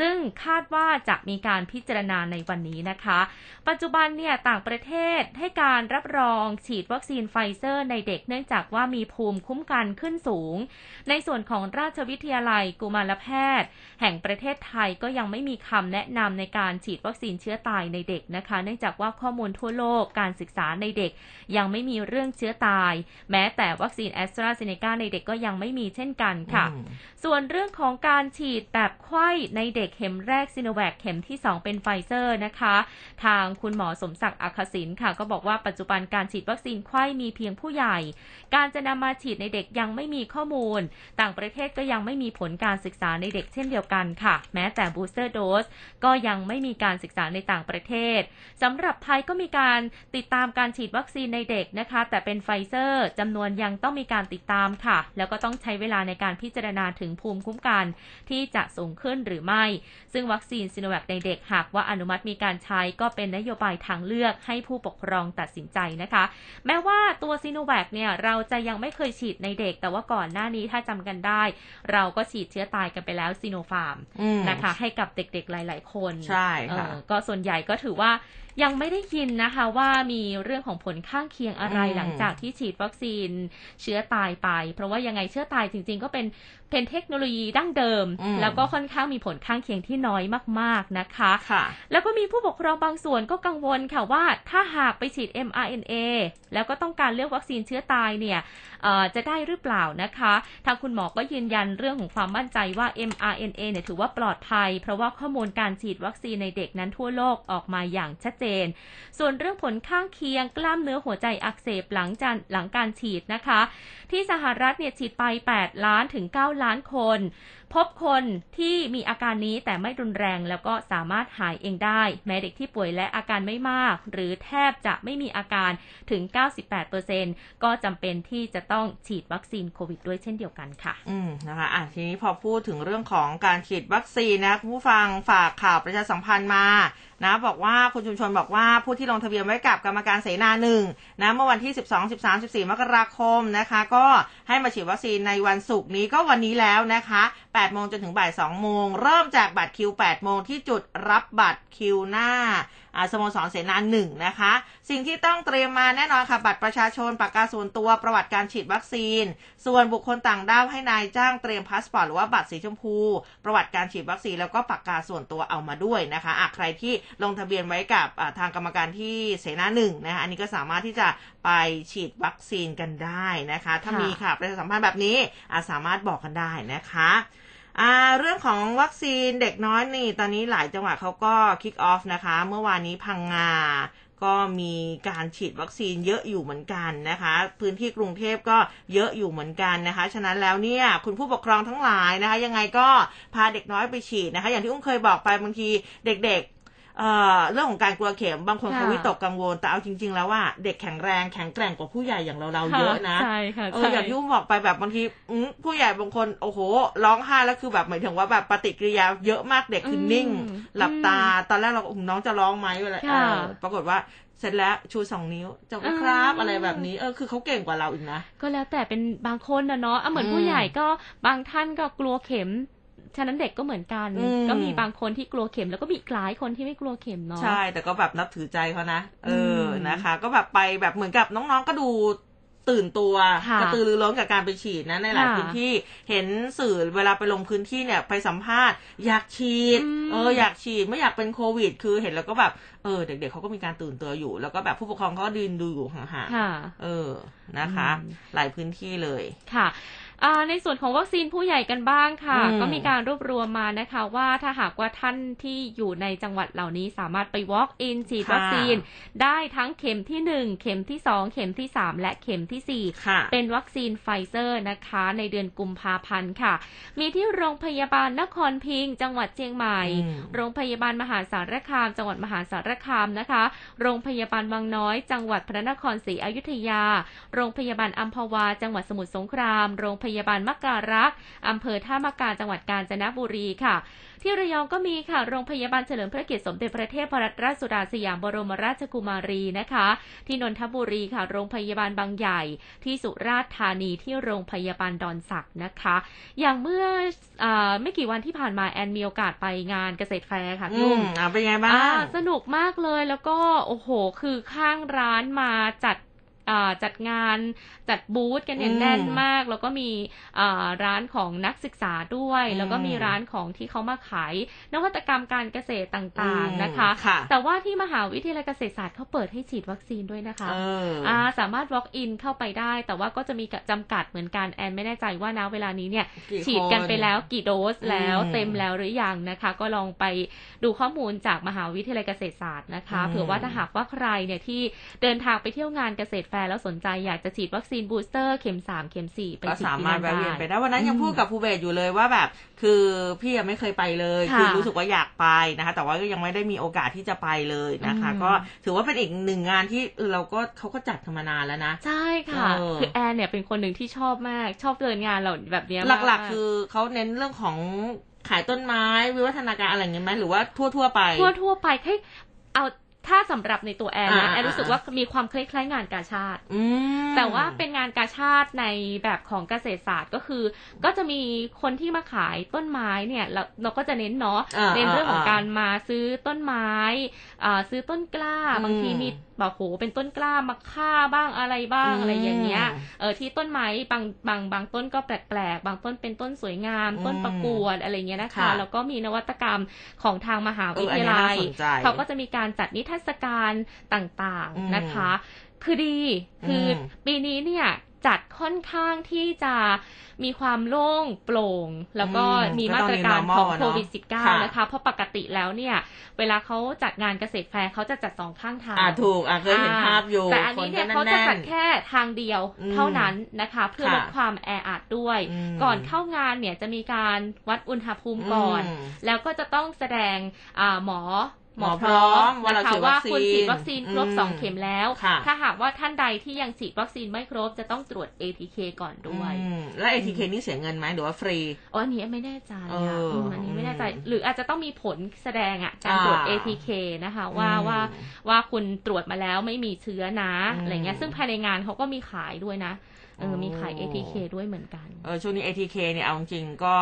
ซึ่งคาดว่าจะมีการพิจารณาในวันนี้นะคะ ปัจจุบันเนี่ยต่างประเทศให้การรับรองฉีดวัคซีนไฟเซอร์ในเด็กเนื่องจากว่ามีภูมิคุ้มกันขึ้นสูง ในส่วนของราชวิทยาลัยกุมารแพทย์ แห่งประเทศไทยก็ยังไม่มีคำแนะนำในการฉีดวัคซีนเชื้อตายในเด็กนะคะ เนื่องจากว่าข้อมูลทั่วโลกการศึกษาในเด็ก ยังไม่มีเรื่องเชื้อตาย แม้แต่วัคซีนแอสตราเซเนกาในเด็กก็ยังไม่มีเช่นกันค่ะอืมส่วนเรื่องของการฉีดแบบไขว้ในเด็กเข็มแรกซิโนแวคเข็มที่ 2 เป็นไฟเซอร์นะคะ ทางคุณหมอสมศักดิ์อรรฆศิลป์ค่ะ ก็บอกว่าปัจจุบันการฉีดวัคซีนไขว้มีเพียงผู้ใหญ่ การจะนำมาฉีดในเด็กยังไม่มีข้อมูล ต่างประเทศก็ยังไม่มีผลการศึกษาในเด็กเช่นเดียวกันค่ะ แม้แต่ booster dose ก็ยังไม่มีการศึกษาในต่างประเทศสำหรับไทยก็มีการติดตามการฉีดวัคซีนในเด็กนะคะ แต่เป็นไฟเซอร์จำนวนยังต้องมีการติดตามค่ะ แล้วก็ต้องใช้เวลาในการพิจารณาถึงภูมิคุ้มกัน ที่จะสูงขึ้นหรือไม่ซึ่งวัคซีนซิโนแวคในเด็กหากว่าอนุมัติมีการใช้ก็เป็นนโยบายทางเลือกให้ผู้ปกครองตัดสินใจนะคะ แม้ว่าตัวซิโนแวคเนี่ยเราจะยังไม่เคยฉีดในเด็ก แต่ว่าก่อนหน้านี้ถ้าจำกันได้ เราก็ฉีดเชื้อตายกันไปแล้วซีโนฟาร์มอืมนะคะ ให้กับเด็กๆหลาย ๆ คนใช่ค่ะเออก็ส่วนใหญ่ก็ถือว่ายังไม่ได้ยินนะคะว่ามีเรื่องของผลข้างเคียงอะไรอืมหลังจากที่ฉีดวัคซีนเชื้อตายไป เพราะว่ายังไงเชื้อตายจริง ๆ ก็เป็นเป็นเทคโนโลยีดั้งเดิมอืมแล้วก็ค่อนข้างมีผลข้างเคียงที่น้อยมากๆนะคะค่ะ แล้วก็มีผู้ปกครองบางส่วนก็กังวลค่ะว่าถ้าหากไปฉีด mRNA แล้วก็ต้องการเลือกวัคซีนเชื้อตายเนี่ยเอ่อจะได้หรือเปล่านะคะ ทางคุณหมอก็ยืนยันเรื่องของความมั่นใจว่า mRNA เนี่ยถือว่าปลอดภัย เพราะว่าข้อมูลการฉีดวัคซีนในเด็กนั้นทั่วโลกออกมาอย่างชัดเจน ส่วนเรื่องผลข้างเคียงกล้ามเนื้อหัวใจอักเสบหลังจากหลังการฉีดนะคะ ที่สหรัฐเนี่ยฉีดไป 8 ล้านถึง 9ล้านคน พบคนที่มีอาการนี้แต่ไม่รุนแรงแล้วก็สามารถหายเองได้ แม้เด็กที่ป่วยและอาการไม่มาก หรือแทบจะไม่มีอาการถึง 98%ก็จำเป็นที่จะต้องฉีดวัคซีนโควิดด้วยเช่นเดียวกันค่ะ อืมนะคะอะทีนี้พอพูดถึงเรื่องของการฉีดวัคซีนนะคุณผู้ฟังฝากข่าวประชาสัมพันธ์มานะบอกว่าคุณชุมชนบอกว่าผู้ที่ลงทะเบียนไว้กับกรรมการเสนาหนึ่งนะเมื่อวันที่ 12 13 14 มกราคมนะคะ ก็ให้มาฉีดวัคซีนในวันศุกร์นี้ก็วันนี้แล้วนะคะ 8 โมงจนถึงบ่าย2โมง เริ่มจากบัตรคิว 8 โมงที่จุดรับบัตรคิวหน้าอ่าสโมสรเสนาหนึ่งนะคะ สิ่งที่ต้องเตรียมมาแน่นอนค่ะ บัตรประชาชนปากกาส่วนตัวประวัติการฉีดวัคซีน ส่วนบุคคลต่างด้าวให้นายจ้างเตรียมพาสปอร์ตหรือว่าบัตรสีชมพู ประวัติการฉีดวัคซีนแล้วก็ปากกาส่วนตัวเอามาด้วยนะคะอะใครที่ลงทะเบียนไว้กับทางกรรมการที่เสนาหนึ่งนะคะอันนี้ก็สามารถที่จะไปฉีดวัคซีนกันได้นะคะ ถ้ามีค่ะประชาสัมพันธ์แบบนี้อะสามารถบอกกันได้นะคะ อ่าเรื่องของวัคซีนเด็กน้อยนี่ ตอนนี้หลายจังหวัดเขาก็ kick off นะคะ เมื่อวานนี้พังงา ก็มีการฉีดวัคซีนเยอะอยู่เหมือนกันนะคะ พื้นที่กรุงเทพก็เยอะอยู่เหมือนกันนะคะ ฉะนั้นแล้วเนี่ยคุณผู้ปกครองทั้งหลายนะคะ ยังไงก็พาเด็กน้อยไปฉีดนะคะ อย่างที่อุ้มเคยบอกไปบางทีเด็กๆ เอ่อเรื่องของการกลัวเข็มบางคนค่ะเขาวิตกกังวล แต่เอาจริง ๆ แล้วว่าเด็กแข็งแรงแข็งแกร่งกว่าผู้ใหญ่อย่างเราเราๆเยอะนะใช่ค่ะเออใช่อย่างที่อุ้มบอกไปแบบบางทีอืมผู้ใหญ่บางคนโอ้โห ร้องไห้แล้วคือแบบหมายถึงว่าแบบปฏิกิริยาเยอะมากเด็กคือนิ่งอืมหลับตา ตอนแรกเราก็อุ้มน้องจะร้องไหมอะไรเอค่ะอปรากฏว่าเสร็จแล้วชูสองนิ้วจบแล้วครับอะไรแบบนี้เออคือเขาเก่งกว่าเราอีกนะ ก็แล้วแต่เป็นบางคนนะเนาะอะเหมือนอืมผู้ใหญ่ก็บางท่านก็กลัวเข็ม ฉะนั้นเด็กก็เหมือนกันอืมก็มีบางคนที่กลัวเข็ม แล้วก็มีอีกหลายคนที่ไม่กลัวเข็มเนาะใช่ แต่ก็แบบนับถือใจเขานะเอออมนะคะ ก็แบบไปแบบเหมือนกับน้องๆก็ดูตื่นตัวค่ะกระตือรือร้นกับการไปฉีดนะในหลายค่ะพื้นที่เห็นสื่อเวลาไปลงพื้นที่เนี่ยไปสัมภาษณ์ อยากฉีดอืมเอออยากฉีดไม่อยากเป็นโควิด คือเห็นแล้วก็แบบเออเด็กๆเขาก็มีการตื่นตัวอยู่ แล้วก็แบบผู้ปกครองเขาก็ยืนดูอยู่ห่างค่ะๆเออนะคะอืมหลายพื้นที่เลยค่ะอ่า ในส่วนของวัคซีนผู้ใหญ่กันบ้างค่ะอืมก็มีการรวบรวมมานะคะ ว่าถ้าหากว่าท่านที่อยู่ในจังหวัดเหล่านี้สามารถไป walk in ฉีดวัคซีน ได้ทั้งเข็มที่ 1 เข็มที่ 2 เข็มที่ 3 และเข็มทีสี่4ค่ะเป็นวัคซีนไฟเซอร์นะคะ ในเดือนกุมภาพันธ์ค่ะ มีที่โรงพยาบาลนครพิงค์จังหวัดเชียงใหม่อืมโรงพยาบาลมหาสารคาม จังหวัดมหาสารคามนะคะ โรงพยาบาลบางน้อย จังหวัดพระนครศรีอยุธยา โรงพยาบาลอัมพวา จังหวัดสมุทรสงคราม โรงพยาบาลมะการักษ์อำเภอท่ามะกาจังหวัดกาญจนบุรีค่ะ ที่ระยองก็มีค่ะ โรงพยาบาลเฉลิมพระเกียรติสมเด็จพระเทพรัตนราชสุดาสยามบรมราชกุมารีนะคะ ที่นนทบุรีค่ะ โรงพยาบาลบางใหญ่ ที่สุราษฎร์ธานีที่โรงพยาบาลดอนสักนะคะ อย่างเมื่ออาไม่กี่วันที่ผ่านมาแอนมีโอกาสไปงานเกษตรแฟร์ค่ะอืพี่อุ้มมอ่าเป็นไงบ้าอ่างสนุกมากเลยแล้วก็โอ้โห คือข้างร้านมาจัดอ่า จัดงานจัดบูธกันเนี่ยอืมแน่นมาก แล้วก็มีอ่าร้านของนักศึกษาด้วยอืมแล้วก็มีร้านของที่เขามาขายนวัตกรรมการเกษตรต่างๆนะคะค่ะแต่ว่าที่มหาวิทยาลัยเกษตรศาสตร์เขาเปิดให้ฉีดวัคซีนด้วยนะคะเออออ่าสามารถ walk in เข้าไปได้ แต่ว่าก็จะมีจำกัดเหมือนกันแอนไม่แน่ใจว่านะเวลานี้เนี่ยกี่ฉีดกันคนไปแล้วกี่โดสแล้วอืมเต็มแล้วหรือยังนะคะ ก็ลองไปดูข้อมูลจากมหาวิทยาลัยเกษตรศาสตร์นะคะอืมเผื่อว่าถ้าหากว่าใครเนี่ยที่เดินทางไปเที่ยวงานเกษตรแฟร์แล้วสนใจอยากจะฉีดวัคซีน booster เข็ม3เข็ม4 ก็สามารถแวะเวียนไปฉีดที่นั่นได้ไปได้วันนั้นยังอืมพูดกับภูเบศอยู่เลยว่าแบบ คือพี่ยังไม่เคยไปเลยค่ะคือรู้สึกว่าอยากไปนะคะ แต่ว่าก็ยังไม่ได้มีโอกาสที่จะไปเลยนะคะอืมก็ถือว่าเป็นอีกหนึ่งงานที่เออเราก็เขาก็จัดธรรมานานแล้วนะ ใช่ค่ะเออคือแอนเนี่ยเป็นคนหนึ่งที่ชอบมากชอบเดินงานเราแบบเนี้ยมากหลักๆ คือเขาเน้นเรื่องของขายต้นไม้วิวัฒนาการอะไรอย่างเงี้ยไหมหรือว่าทั่วๆไป ทั่วทั่วๆไปให้เอา ถ้าสำหรับในตัวแอนนะอ่าแอนรู้สึกว่ามีความคล้ายๆงานกาชาติอืมแต่ว่าเป็นงานกาชาติในแบบของเกษตรศาสตร์ก็คือ ก็จะมีคนที่มาขายต้นไม้เนี่ยเราเราก็จะเน้นเนาะอ่าเน้นเรื่องของอ่าการมาซื้อต้นไม้อ่าซื้อต้นกล้าอืมบางทีมีแบบโหเป็นต้นกล้ามาฆ่าบ้างอะไรบ้างอืมอะไรอย่างเงี้ยเออที่ต้นไม้บางบางบางต้นก็แปลกๆบางต้นเป็นต้นสวยงามอืมต้นประกวดอะไรเงี้ยนะคะค่ะแล้วก็มีนวัตกรรมของทางมหาเอวิออันทนี้ยาน่าลัยสนใจเขาก็จะมีการจัดนิทรรศการต่างอืมๆนะคะ คือดีคืออมปีนี้เนี่ยจัดค่อนข้างที่จะมีความโล่งโปร่ง แล้วก็อืมมีก็มาต้องตรมีการ normal ของอะเนอะโควิดค่ะ -19 นะคะ เพราะปกติแล้วเนี่ย เวลาเขาจัดงานเกษตรแฟร์เขาจะจัดสองข้างทาง อ่าถูกอะเคยเห็นภาพอยู่ แต่อันนี้เนี่ยคเขาก็จะแน่จัดนแค่ทางเดียวอืมเท่านั้นนะคะ เพื่อค่ะลดความแออัดด้วยอืมก่อนเข้างานเนี่ยจะมีการวัดอุณหภูมิก่อนอืมแล้วก็จะต้องแสดงอ่าหมอ หมอพร้อมว่าเรานะคะฉีดวัว่าคซีนคุณฉีดวัคซีนครบอืมสองเข็มแล้วค่ะถ้าหากว่าท่านใดที่ยังฉีดวัคซีนไม่ครบจะต้องตรวจ ATK ก่อนด้วยอืมแล้ว ATK นี่เสียเงินไหมหรือว่าฟรีอ๋ออันนี้ไม่แน่ใจเออะออืมอันนี้ไม่แน่ใจอืมหรืออาจจะต้องมีผลแสดงอะการตรวจอ่า ATK นะคะว่าอืมว่าว่าคุณตรวจมาแล้วไม่มีเชื้อนะอืมอะไรเงี้ยซึ่งภายในงานเขาก็มีขายด้วยนะ เออโอ้มีขาย ATK ด้วยเหมือนกันเออช่วงนี้ ATK เนี่ยเอาจริงๆก็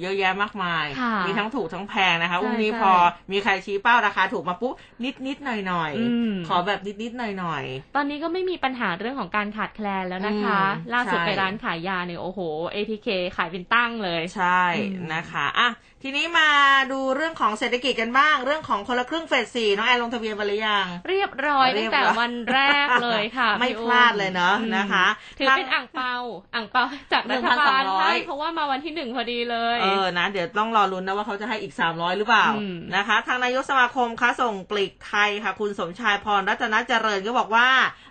เยอะแยะมากมายค่ะมีทั้งถูกทั้งแพงนะคะใช่วันนี้ใช่พอมีใครชี้เป้าราคาถูกมาปุ๊บนิดนิดๆหน่อยหน่อยๆอืมขอแบบนิดนิดๆหน่อยหน่อยตอนนี้ก็ไม่มีปัญหาเรื่องของการขาดแคลนแล้วนะคะอืมล่าสุดใช่ไปร้านขายยาเนี่ยโอ้โห ATK ขายเป็นตั้งเลยๆใช่อืมนะคะอะทีนี้มาดูเรื่องของเศรษฐกิจกันบ้าง เรื่องของคนละครึ่งเฟสสี่น้องแอนลงทะเบียนไปหรือยังเรียบร้อยเรีตั้ยงบแต่ร้อยวันแรกเลยค่ะ ไม่พี่พอุ้มลาดเลยเนอะอืมนะคะ ถือเป็นอ่างเปาอ่างเปาจากรัฐบาล1,200ให้เพราะว่ามาวันที่หนึ่งพอดีเลย เออนะ เดี๋ยวต้องรอรุ้นนะว่าเขาจะให้อีก300หรือเปล่าอืมนะคะ ทางนายกสมาคมค้าส่งปลีกไทยค่ะ คุณสมชายพรรัตนเจริญก็บอกว่า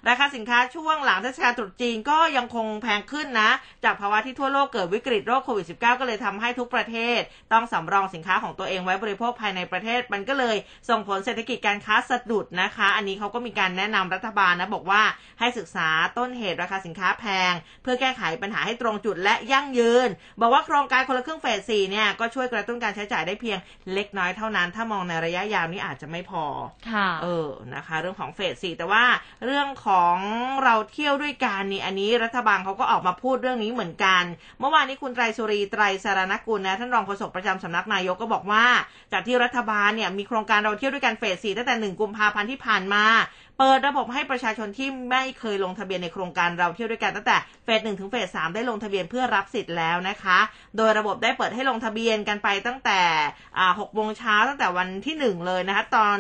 ราคาสินค้าช่วงหลังเทศกาลตรุษจีนก็ยังคงแพงขึ้นนะ จากภาวะที่ทั่วโลกเกิดวิกฤตโรคโควิด -19 ก็เลยทำให้ทุกประเทศ ต้องสำรองสินค้าของตัวเองไว้บริโภคภายในประเทศ มันก็เลยส่งผลเศรษฐกิจการค้าสะดุดนะคะ อันนี้เขาก็มีการแนะนำรัฐบาลนะบอกว่าให้ศึกษาต้นเหตุราคาสินค้าแพงเพื่อแก้ไขปัญหาให้ตรงจุดและยั่งยืน บอกว่าโครงการคนละครึ่งเฟสสี่เนี่ยก็ช่วยกระตุ้นการใช้จ่ายได้เพียงเล็กน้อยเท่านั้น ถ้ามองในระยะยาวนี่อาจจะไม่พอค่ะเออนะคะ เรื่องของเฟสสี่แต่ว่าเรื่องของเราเที่ยวด้วยกันนี่อันนี้รัฐบาลเขาก็ออกมาพูดเรื่องนี้เหมือนกัน เมื่อวานนี้คุณไตรสุรีไตรสารนกุลนะท่านรองโฆษกประจำสำนักนายกก็บอกว่า จากที่รัฐบาลเนี่ยมีโครงการเราเที่ยวด้วยกันเฟสสี่ตั้งแต่หนึ่งกุมภาพันธ์ที่ผ่านมา เปิดระบบให้ประชาชนที่ไม่เคยลงทะเบียนในโครงการเราเที่ยวด้วยกันตั้งแต่เฟสหนึ่งถึงเฟสสามได้ลงทะเบียนเพื่อรับสิทธิ์แล้วนะคะ โดยระบบได้เปิดให้ลงทะเบียนกันไปตั้งแต่หกโมงเช้าตั้งแต่วันที่หนึ่งเลยนะคะตอน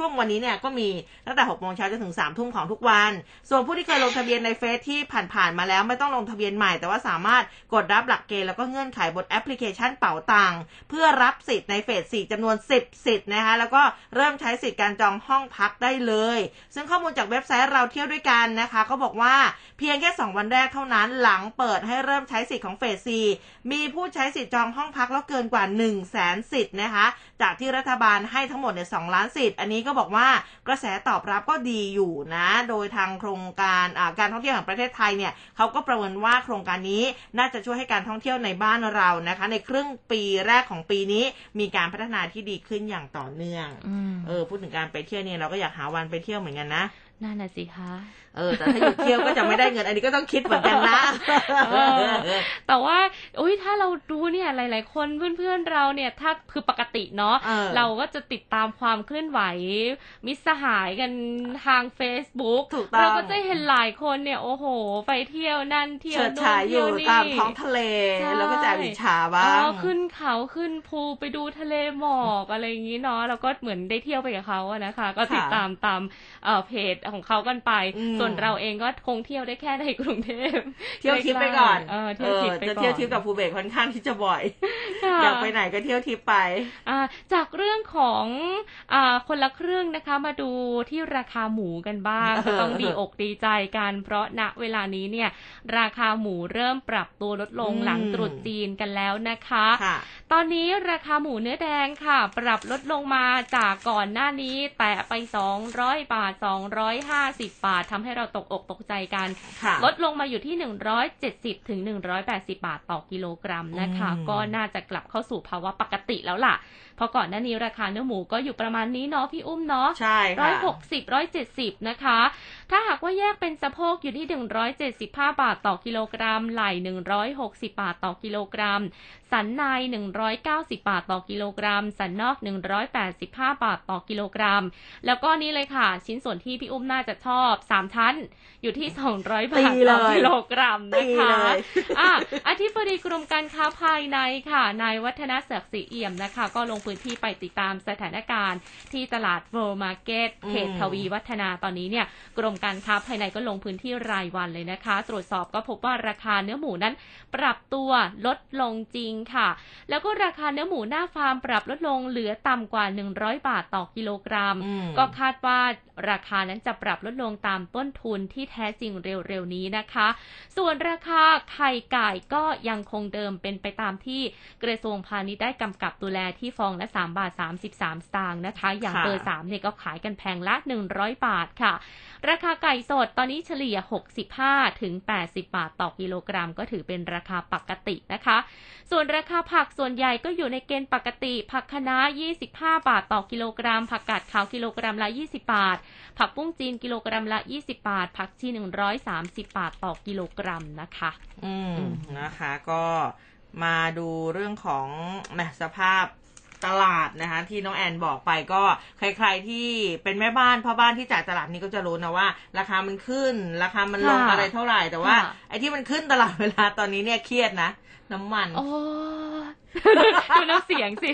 ช่วงวันนี้เนี่ยก็มีตั้งแต่หกโมงเช้าจนถึงสามทุ่มของทุกวัน ส่วนผู้ที่เคยลงทะเบียนในเฟสที่ผ่านๆมาแล้วไม่ต้องลงทะเบียนใหม่ แต่ว่าสามารถกดรับหลักเกณฑ์แล้วก็เงื่อนไขบนแอปพลิเคชันเป๋าตังค์เพื่อรับสิทธิ์ในเฟสสี่จำนวน10สิทธิ์นะคะแล้วก็เริ่มใช้สิทธิ์การจองห้องพักได้เลย ซึ่งข้อมูลจากเว็บไซต์เราเที่ยวด้วยกันนะคะก็บอกว่าเพียงแค่ 2 วันแรกเท่านั้นหลังเปิดให้เริ่มใช้สิทธิ์ของเฟสสี่มีผู้ใช้สิทธิ์จองห้องพักแล้วเกินกว่า1 0 0 0 0แสนสิทธิ์นะคะจากที่รัฐบาลให้ทั้งหมดเนี่ยสล้านสิทธิ์อันนี้ก็บอกว่ากระแสตอบรับก็ดีอยู่นะ โดยทางโครงการอ่าการท่องเที่ยวแห่งประเทศไทยเนี่ยเขาก็ประเมินว่าโครงการนี้น่าจะช่วยให้การท่องเที่ยวในบ้านเรานะคะ ในครึ่งปีแรกของปีนี้มีการพัฒนาที่ดีขึ้นอย่างต่อเนื่องอืมเออพูดถึงการไปเที่ยวเนี่ยเราก็อยากหาวันไปเที่ยวเหมือนกันนะ นั่นน่ะสิคะเออแต่ถ้าหยุดเที่ยวก็จะไม่ได้เงิน อันนี้ก็ต้องคิดเหมือนกันนะเออแต่ว่าอุ้ยถ้าเราดูเนี่ยหลาย ๆ คนเพื่อนๆเราเนี่ยถ้าคือปกติเนาะเออเราก็จะติดตามความเคลื่อนไหว มิตรสหายกันทาง Facebook ถูกต้องเราก็จะเห็นหลายคนเนี่ยโอ้โห ไปเที่ยวนั่นเที่ยวเฉิดโน่นฉายอเที่ยยู่วนี่ตามท้องทะเลใช่แล้วก็จะแอบอิจฉาบ้าเองอขึ้นเขาขึ้นภูไปดูทะเลหมอกอะไรอย่างนี้เนาะแล้วก็เหมือนได้เที่ยวไปกับเขาอะนะคะ ก็ติดตามตามเอ่อเพจของเขากันไปอืมส่วนเราเองก็คงเที่ยวได้แค่ในกรุงเทพเที่ยวทิปไปก่อนเออเที่ยวทิปไปจะก่อนเที่ยวทิปกับภูเบศค่อนข้างที่จะบ่อยค่ะอยากไปไหนก็เที่ยวทิปไปอ่าจากเรื่องของอ่าคนละครึ่งนะคะ มาดูที่ราคาหมูกันบ้างเออก็ต้องดีอกดีใจกันเพราะณเวลานี้เนี่ย ราคาหมูเริ่มปรับตัวลดลงอืมหลังตรุษจีนกันแล้วนะคะค่ะตอนนี้ราคาหมูเนื้อแดงค่ะ ปรับลดลงมาจากก่อนหน้านี้ แตะไป 200 บาท150 บาททำให้เราตกอกตกใจกัน ค่ะ ลดลงมาอยู่ที่ 170ถึง180 บาทต่อกิโลกรัมนะคะ อืม ก็น่าจะกลับเข้าสู่ภาวะปกติแล้วล่ะ เพราะก่อนหน้านี้ราคาเนื้อหมูก็อยู่ประมาณนี้เนาะพี่อุ้มเนาะ ใช่ร้อยค่ะหกสิบร้อยเจ็ดสิบนะคะ ถ้าหากว่าแยกเป็นสะโพกอยู่ที่ 175 บาทต่อกิโลกรัม ไหล่ 160 บาทต่อกิโลกรัม สันใน 190 บาทต่อกิโลกรัม สันนอก 185 บาทต่อกิโลกรัม แล้วก็นี่เลยค่ะ ชิ้นส่วนที่พี่อุ้มน่าจะชอบสามชั้นอยู่ที่สองร้อยบาตีทเลต่อยกิโลกรัมตีนะคะเลยอะอธิบดีกรมการค้าภายในค่ะ นายวัฒนศักย์ เสือเอี่ยมนะคะ ก็ลงพื้นที่ไปติดตามสถานการณ์ที่ตลาด World Market เขตอืมทวีวัฒนาตอนนี้เนี่ย กรมการค้าภายในก็ลงพื้นที่รายวันเลยนะคะ ตรวจสอบก็พบว่าราคาเนื้อหมูนั้น ปรับตัวลดลงจริงค่ะ แล้วก็ราคาเนื้อหมูหน้าฟาร์มปรับลดลงเหลือต่ำกว่า 100 บาทต่อกิโลกรัมอืมก็คาดว่าราคานั้นจะปรับลดลงตามต้นทุนที่แท้จริงเร็วๆนี้นะคะ ส่วนราคาไข่ไก่ก็ยังคงเดิมเป็นไปตามที่กระทรวงพาณิชย์ได้กำกับดูแลที่ฟองละ3บาท33 สตางค์นะคะ อย่างเบอร์3เนี่ยก็ขายกันแพงละ 100 บาทค่ะ ราคาไก่สดตอนนี้เฉลี่ย 65 ถึง 80 บาทต่อกิโลกรัม ก็ถือเป็นราคาปกตินะคะ ส่วนราคาผักส่วนใหญ่ก็อยู่ในเกณฑ์ปกติ ผักคะน้า 25 บาทต่อกิโลกรัม ผักกาดขาวกิโลกรัมละ 20 บาท ผักปุ้งจีนกิโลกรัมละ 20 บาท ผักชี 130 บาทต่อกิโลกรัมนะคะ อืมนะคะก็มาดูเรื่องของแมสภาพ ตลาดนะคะ ที่น้องแอนบอกไปก็ใครๆที่เป็นแม่บ้านพ่อบ้านที่จ่ายตลาดนี้ก็จะรู้นะว่า ราคามันขึ้น ราคามันลงค่ะอะไรเท่าไหร่แต่ว่าค่ะ ไอ้ที่มันขึ้นตลอดเวลาตอนนี้เนี่ยเครียดนะ น้ำมัน โอ้ดูน้ำเสียงสิ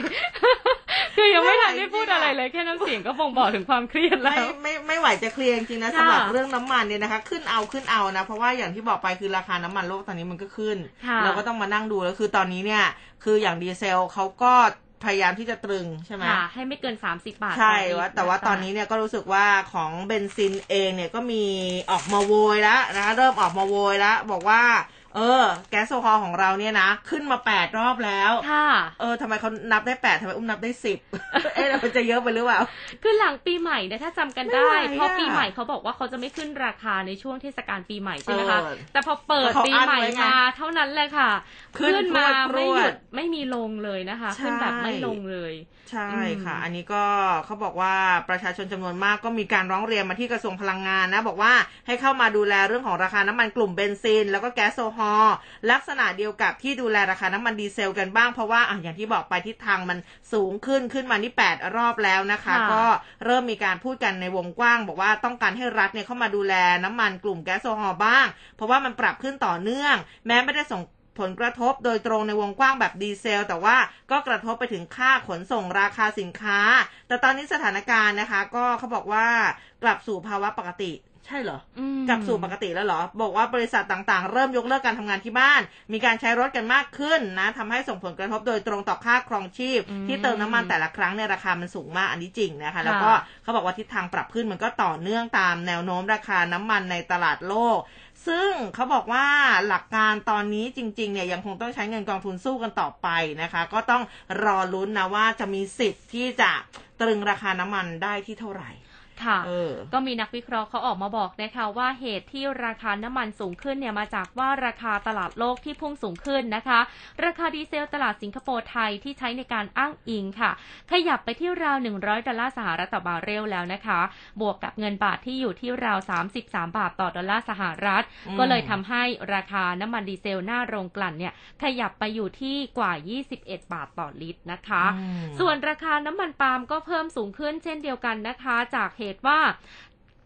คือยังไม่ทันได้พูดอะไรเลย แค่น้ำเสียงก็บ่งบอกถึงความเครียดแล้ไม่ว ไม่ไม่ไหวจะเคลียร์จริงๆนะค่ะ สำหรับเรื่องน้ำมันเนี่ยนะคะ ขึ้นเอาขึ้นเอานะ เพราะว่าอย่างที่บอกไปคือราคาน้ำมันโลกตอนนี้มันก็ขึ้น ค่ะ เราก็ต้องมานั่งดูแล้วคือตอนนี้เนี่ย คืออย่างดีเซลเขาก็ พยายามที่จะตรึงใช่ไหมค่ะให้ไม่เกิน30บาท ใช่ต่อลิตรว่าแต่ว่าะคะตอนนี้เนี่ยก็รู้สึกว่าของเบนซินเองเนี่ยก็มีออกมาโวยแล้วนะคะเริ่มออกมาโวยแล้วบอกว่า เออ แก๊สโซฮอลของเราเนี่ยนะ ขึ้นมาแปดรอบแล้วค่ะเออทำไมเขานับได้แปดทำไมอุ้มนับได้สิบเอ๊ะมันจะเยอะไปหรือเปล่าคือหลังปีใหม่เนี่ยถ้าจำกันได้ไม่ไหวอะเพราะปีใหม่เขาบอกว่าเขาจะไม่ขึ้นราคาในช่วงเทศกาลปีใหม่ใช่ไหมคะเออแต่พอเปิดเขาปีอั้นใหม่ไว้ไงมาเท่านั้นเลยค่ะ ขึ้นมาพรวดไม่หยุดพรวดไม่มีลงเลยนะคะใช่ขึ้นแบบไม่ลงเลย ใช่อืมค่ะ อันนี้ก็เขาบอกว่าประชาชนจำนวนมากก็มีการร้องเรียนมาที่กระทรวงพลังงานนะ บอกว่าให้เข้ามาดูแลเรื่องของราคาน้ำมันกลุ่มเบนซิน แล้วก็แก๊สโซฮอลลักษณะเดียวกับที่ดูแลราคาน้ำมันดีเซลกันบ้างเพราะว่าอะอย่างที่บอกไปทิศทางมันสูงขึ้นขึ้นมานี่แปดรอบแล้วนะคะค่ะก็เริ่มมีการพูดกันในวงกว้าง บอกว่าต้องการให้รัฐเนี่ยเข้ามาดูแลน้ำมันกลุ่มแก๊สโซฮอลบ้าง เพราะว่ามันปรับขึ้นต่อเนื่อง แม้ไม่ได้ส่งผลกระทบโดยตรงในวงกว้างแบบดีเซล แต่ว่าก็กระทบไปถึงค่าขนส่งราคาสินค้า แต่ตอนนี้สถานการณ์นะคะ ก็เขาบอกว่ากลับสู่ภาวะปกติ ใช่เหรออืมกลับสู่ปกติแล้วเหรอ บอกว่าบริษัทต่างๆ เริ่มยกเลิกการทำงานที่บ้าน มีการใช้รถกันมากขึ้นนะทำให้ส่งผลกระทบโดยตรงต่อค่าครองชีพอืมที่เติมน้ำมันแต่ละครั้งเนี่ยราคามันสูงมากอันนี้จริงนะคะ แล้วก็เขาบอกว่าทิศทางปรับขึ้นมันก็ต่อเนื่องตามแนวโน้มราคาน้ำมันในตลาดโลกซึ่งเขาบอกว่าหลักการตอนนี้จริงๆเนี่ยยังคงต้องใช้เงินกองทุนสู้กันต่อไปนะคะ ก็ต้องรอลุ้นนะว่าจะมีสิทธิ์ที่จะตรึงราคาน้ำมันได้ที่เท่าไหร่ ค่ะเออก็มีนักวิเคราะห์เขาออกมาบอกนะคะว่าเหตุที่ราคาน้ำมันสูงขึ้นเนี่ยมาจากว่าราคาตลาดโลกที่พุ่งสูงขึ้นนะคะ ราคาดีเซลตลาดสิงคโปร์ไทยที่ใช้ในการอ้างอิงค่ะ ขยับไปที่ราว 100 ดอลลาร์สหรัฐต่อบาร์เรลแล้วนะคะ บวกกับเงินบาทที่อยู่ที่ราว 33 บาทต่อดอลลาร์สหรัฐอืมก็เลยทำให้ราคาน้ำมันดีเซลหน้าโรงกลั่นเนี่ยขยับไปอยู่ที่กว่า 21 บาทต่อลิตรนะคะอืมส่วนราคาน้ำมันปาล์มก็เพิ่มสูงขึ้นเช่นเดียวกันนะคะ จากเหตุว่า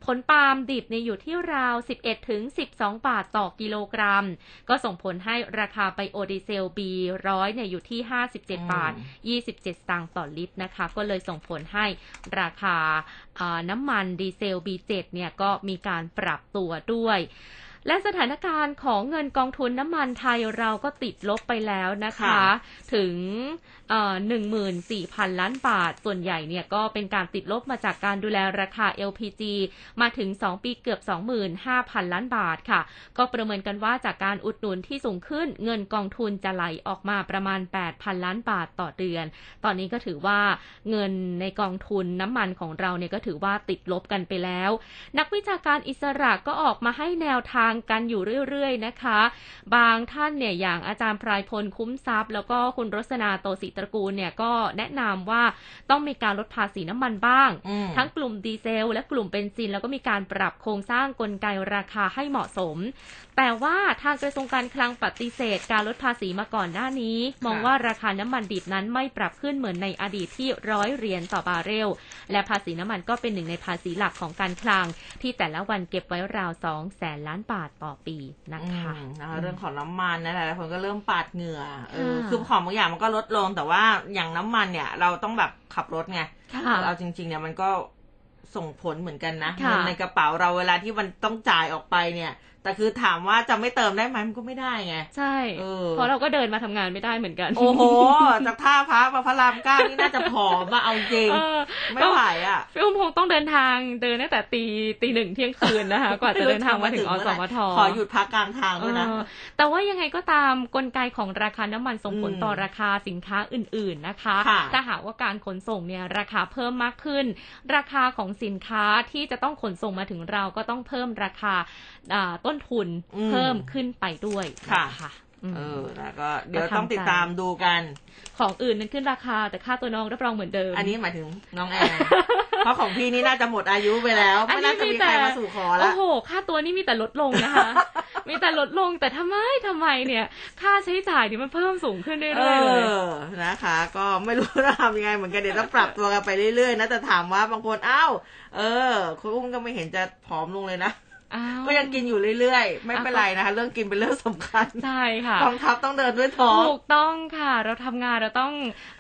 ผลปาล์มดิบเนี่ยอยู่ที่ราว 11ถึง12 บาทต่อกิโลกรัม ก็ส่งผลให้ราคาไบโอดีเซล B100 เนี่ยอยู่ที่ 57 บาท 27 สตางค์ต่อลิตรนะคะ ก็เลยส่งผลให้ราคาอ่าน้ำมันดีเซล B7 เนี่ยก็มีการปรับตัวด้วย และสถานการณ์ของเงินกองทุนน้ำมันไทยเราก็ติดลบไปแล้วนะคะค่ะถึงหนึ่งหมื่นสี่พันล้านบาท ส่วนใหญ่เนี่ยก็เป็นการติดลบมาจากการดูแลราคา LPG มาถึง 2 ปีเกือบ 25,000 ล้านบาทค่ะ ก็ประเมินกันว่าจากการอุดหนุนที่สูงขึ้นเงินกองทุนจะไหลออกมาประมาณ 8,000 ล้านบาทต่อเดือน ตอนนี้ก็ถือว่าเงินในกองทุนน้ำมันของเราเนี่ยก็ถือว่าติดลบกันไปแล้ว นักวิชาการอิสระก็ออกมาให้แนวทางกันอยู่เรื่อยๆนะคะ บางท่านเนี่ยอย่างอาจารย์พรายพลคุ้มทรัพย์ แล้วก็คุณรสนาโตศิตระกูลเนี่ยก็แนะนำว่าต้องมีการลดภาษีน้ำมันบ้างอืมทั้งกลุ่มดีเซล และกลุ่มเบนซิน แล้วก็มีการปรับโครงสร้างกลไกราคาให้เหมาะสม แต่ว่าทางกระทรวงการคลังปฏิเสธ การลดภาษีมาก่อนหน้านี้ มองว่าราคาน้ำมันดิบนั้นไม่ปรับขึ้นเหมือนในอดีตที่ร้อยเหรียญต่อบาร์เรล และภาษีน้ำมันก็เป็นหนึ่งในภาษีหลักของการคลัง ที่แต่ละวันเก็บไว้ราวสองแสนล้านบาทต่อปีนะคะอืมนะคะเรื่องของน้ำมันนะหลายๆคนก็เริ่มปาดเหงื่อเออค่ะคือของบางอย่างมันก็ลดลง แต่ว่าอย่างน้ำมันเนี่ย เราต้องแบบขับรถไงค่ะเอาจริงๆเนี่ยมันก็ส่งผลเหมือนกันนะค่ะเงินในกระเป๋าเราเวลาที่มันต้องจ่ายออกไปเนี่ย แต่คือถามว่าจะไม่เติมได้ไหมมันก็ไม่ได้ไง ใช่เออเพราะเราก็เดินมาทำงานไม่ได้เหมือนกัน โอ้โห จากท่าพระมาพระรามเก้านี่น่าจะผอมมาเอาจริงเออไม่ไหวอะพี่อุ้มคงต้องเดินทางเดินตั้งแต่ตีตีหนึ่งเที่ยงคืนนะคะ กว่าจะเดินทางมาถึงอสมทขอหยุดพักกลางทางด้วยนะเออแต่ว่ายังไงก็ตามกลไกของราคาน้ำมันส่งผลอืมต่อราคาสินค้าอื่น ๆนะคะค่ะถ้าหากว่าการขนส่งเนี่ยราคาเพิ่มมากขึ้น ราคาของสินค้าที่จะต้องขนส่งมาถึงเราก็ต้องเพิ่มราคาอ่าต้นทุนอืมเพิ่มขึ้นไปด้วยค่ะนะคะอืมเออแล้วก็เดี๋ยวต้องติดตามดูกัน ของอื่นนั้นขึ้นราคา แต่ค่าตัวน้องรับรองเหมือนเดิม อันนี้หมายถึงน้องแอนเพราะของพี่นี่น่าจะหมดอายุไปแล้วอันไม่นี้น่าจะมีมีแต่ใครมาสู่ขอแล้โอ้วโห ค่าตัวนี่มีแต่ลดลงนะคะ มีแต่ลดลงแต่ทำไมทำไมเนี่ย ค่าใช้จ่ายนี่มันเพิ่มสูงขึ้นเอเรื่อยๆเลยอนะคะ ก็ไม่รู้จะทำยังไงเหมือนกันเดี๋ยวต้องปรับตัวกันไปเรื่อยๆนะแต่ถามว่าบางคนอ้าวเออ คุณอุ้มก็ไม่เห็นจะผอมลงเลยนะอ้าว ก็ยังกินอยู่เรื่อยๆ ไม่เป็นไรนะคะ เรื่องกินเป็นเรื่องสำคัญใช่ค่ะกองทัพต้องเดินด้วยท้องถูกต้องค่ะ เราทำงานเราต้อง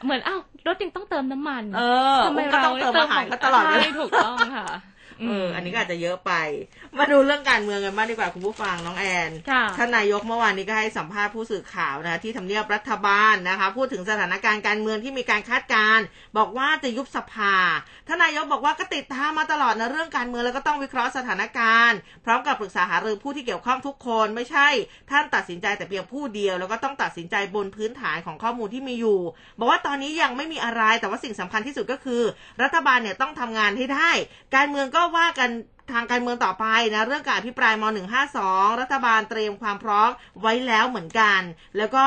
เหมือนอ้าวรถยังต้องเติมน้ำมัน เออทำไมอุ้มก็เราต้องเติมอาหารก็ตลอดเวใช่ลาถูกต้องค่ะ เอออันนี้ก็อาจจะเยอะไป มาดูเรื่องการเมืองกันบ้างดีกว่าคุณผู้ฟังน้องแอนค่ะท่านนายกเมื่อวานนี้ก็ให้สัมภาษณ์ผู้สื่อข่าวนะที่ทำเนียบรัฐบาลนะคะ พูดถึงสถานการณ์การเมืองที่มีการคาดการณ์บอกว่าจะยุบสภาท่านนายกบอกว่าก็ติดตามมาตลอดนะเรื่องการเมืองแล้วก็ต้องวิเคราะห์สถานการณ์ พร้อมกับปรึกษาหารือผู้ที่เกี่ยวข้องทุกคนไม่ใช่ ท่านตัดสินใจแต่เพียงผู้เดียว แล้วก็ต้องตัดสินใจบนพื้นฐานของข้อมูลที่มีอยู่ บอกว่าตอนนี้ยังไม่มีอะไรแต่ว่าสิ่งสำคัญที่สุดก็คือ รัฐบาลเนี่ยต้องทำงานให้ได้ การเมืองก็ว่ากันทางการเมืองต่อไปนะเรื่องการอภิปรายม .152 รัฐบาลเตรียมความพร้อมไว้แล้วเหมือนกัน แล้วก็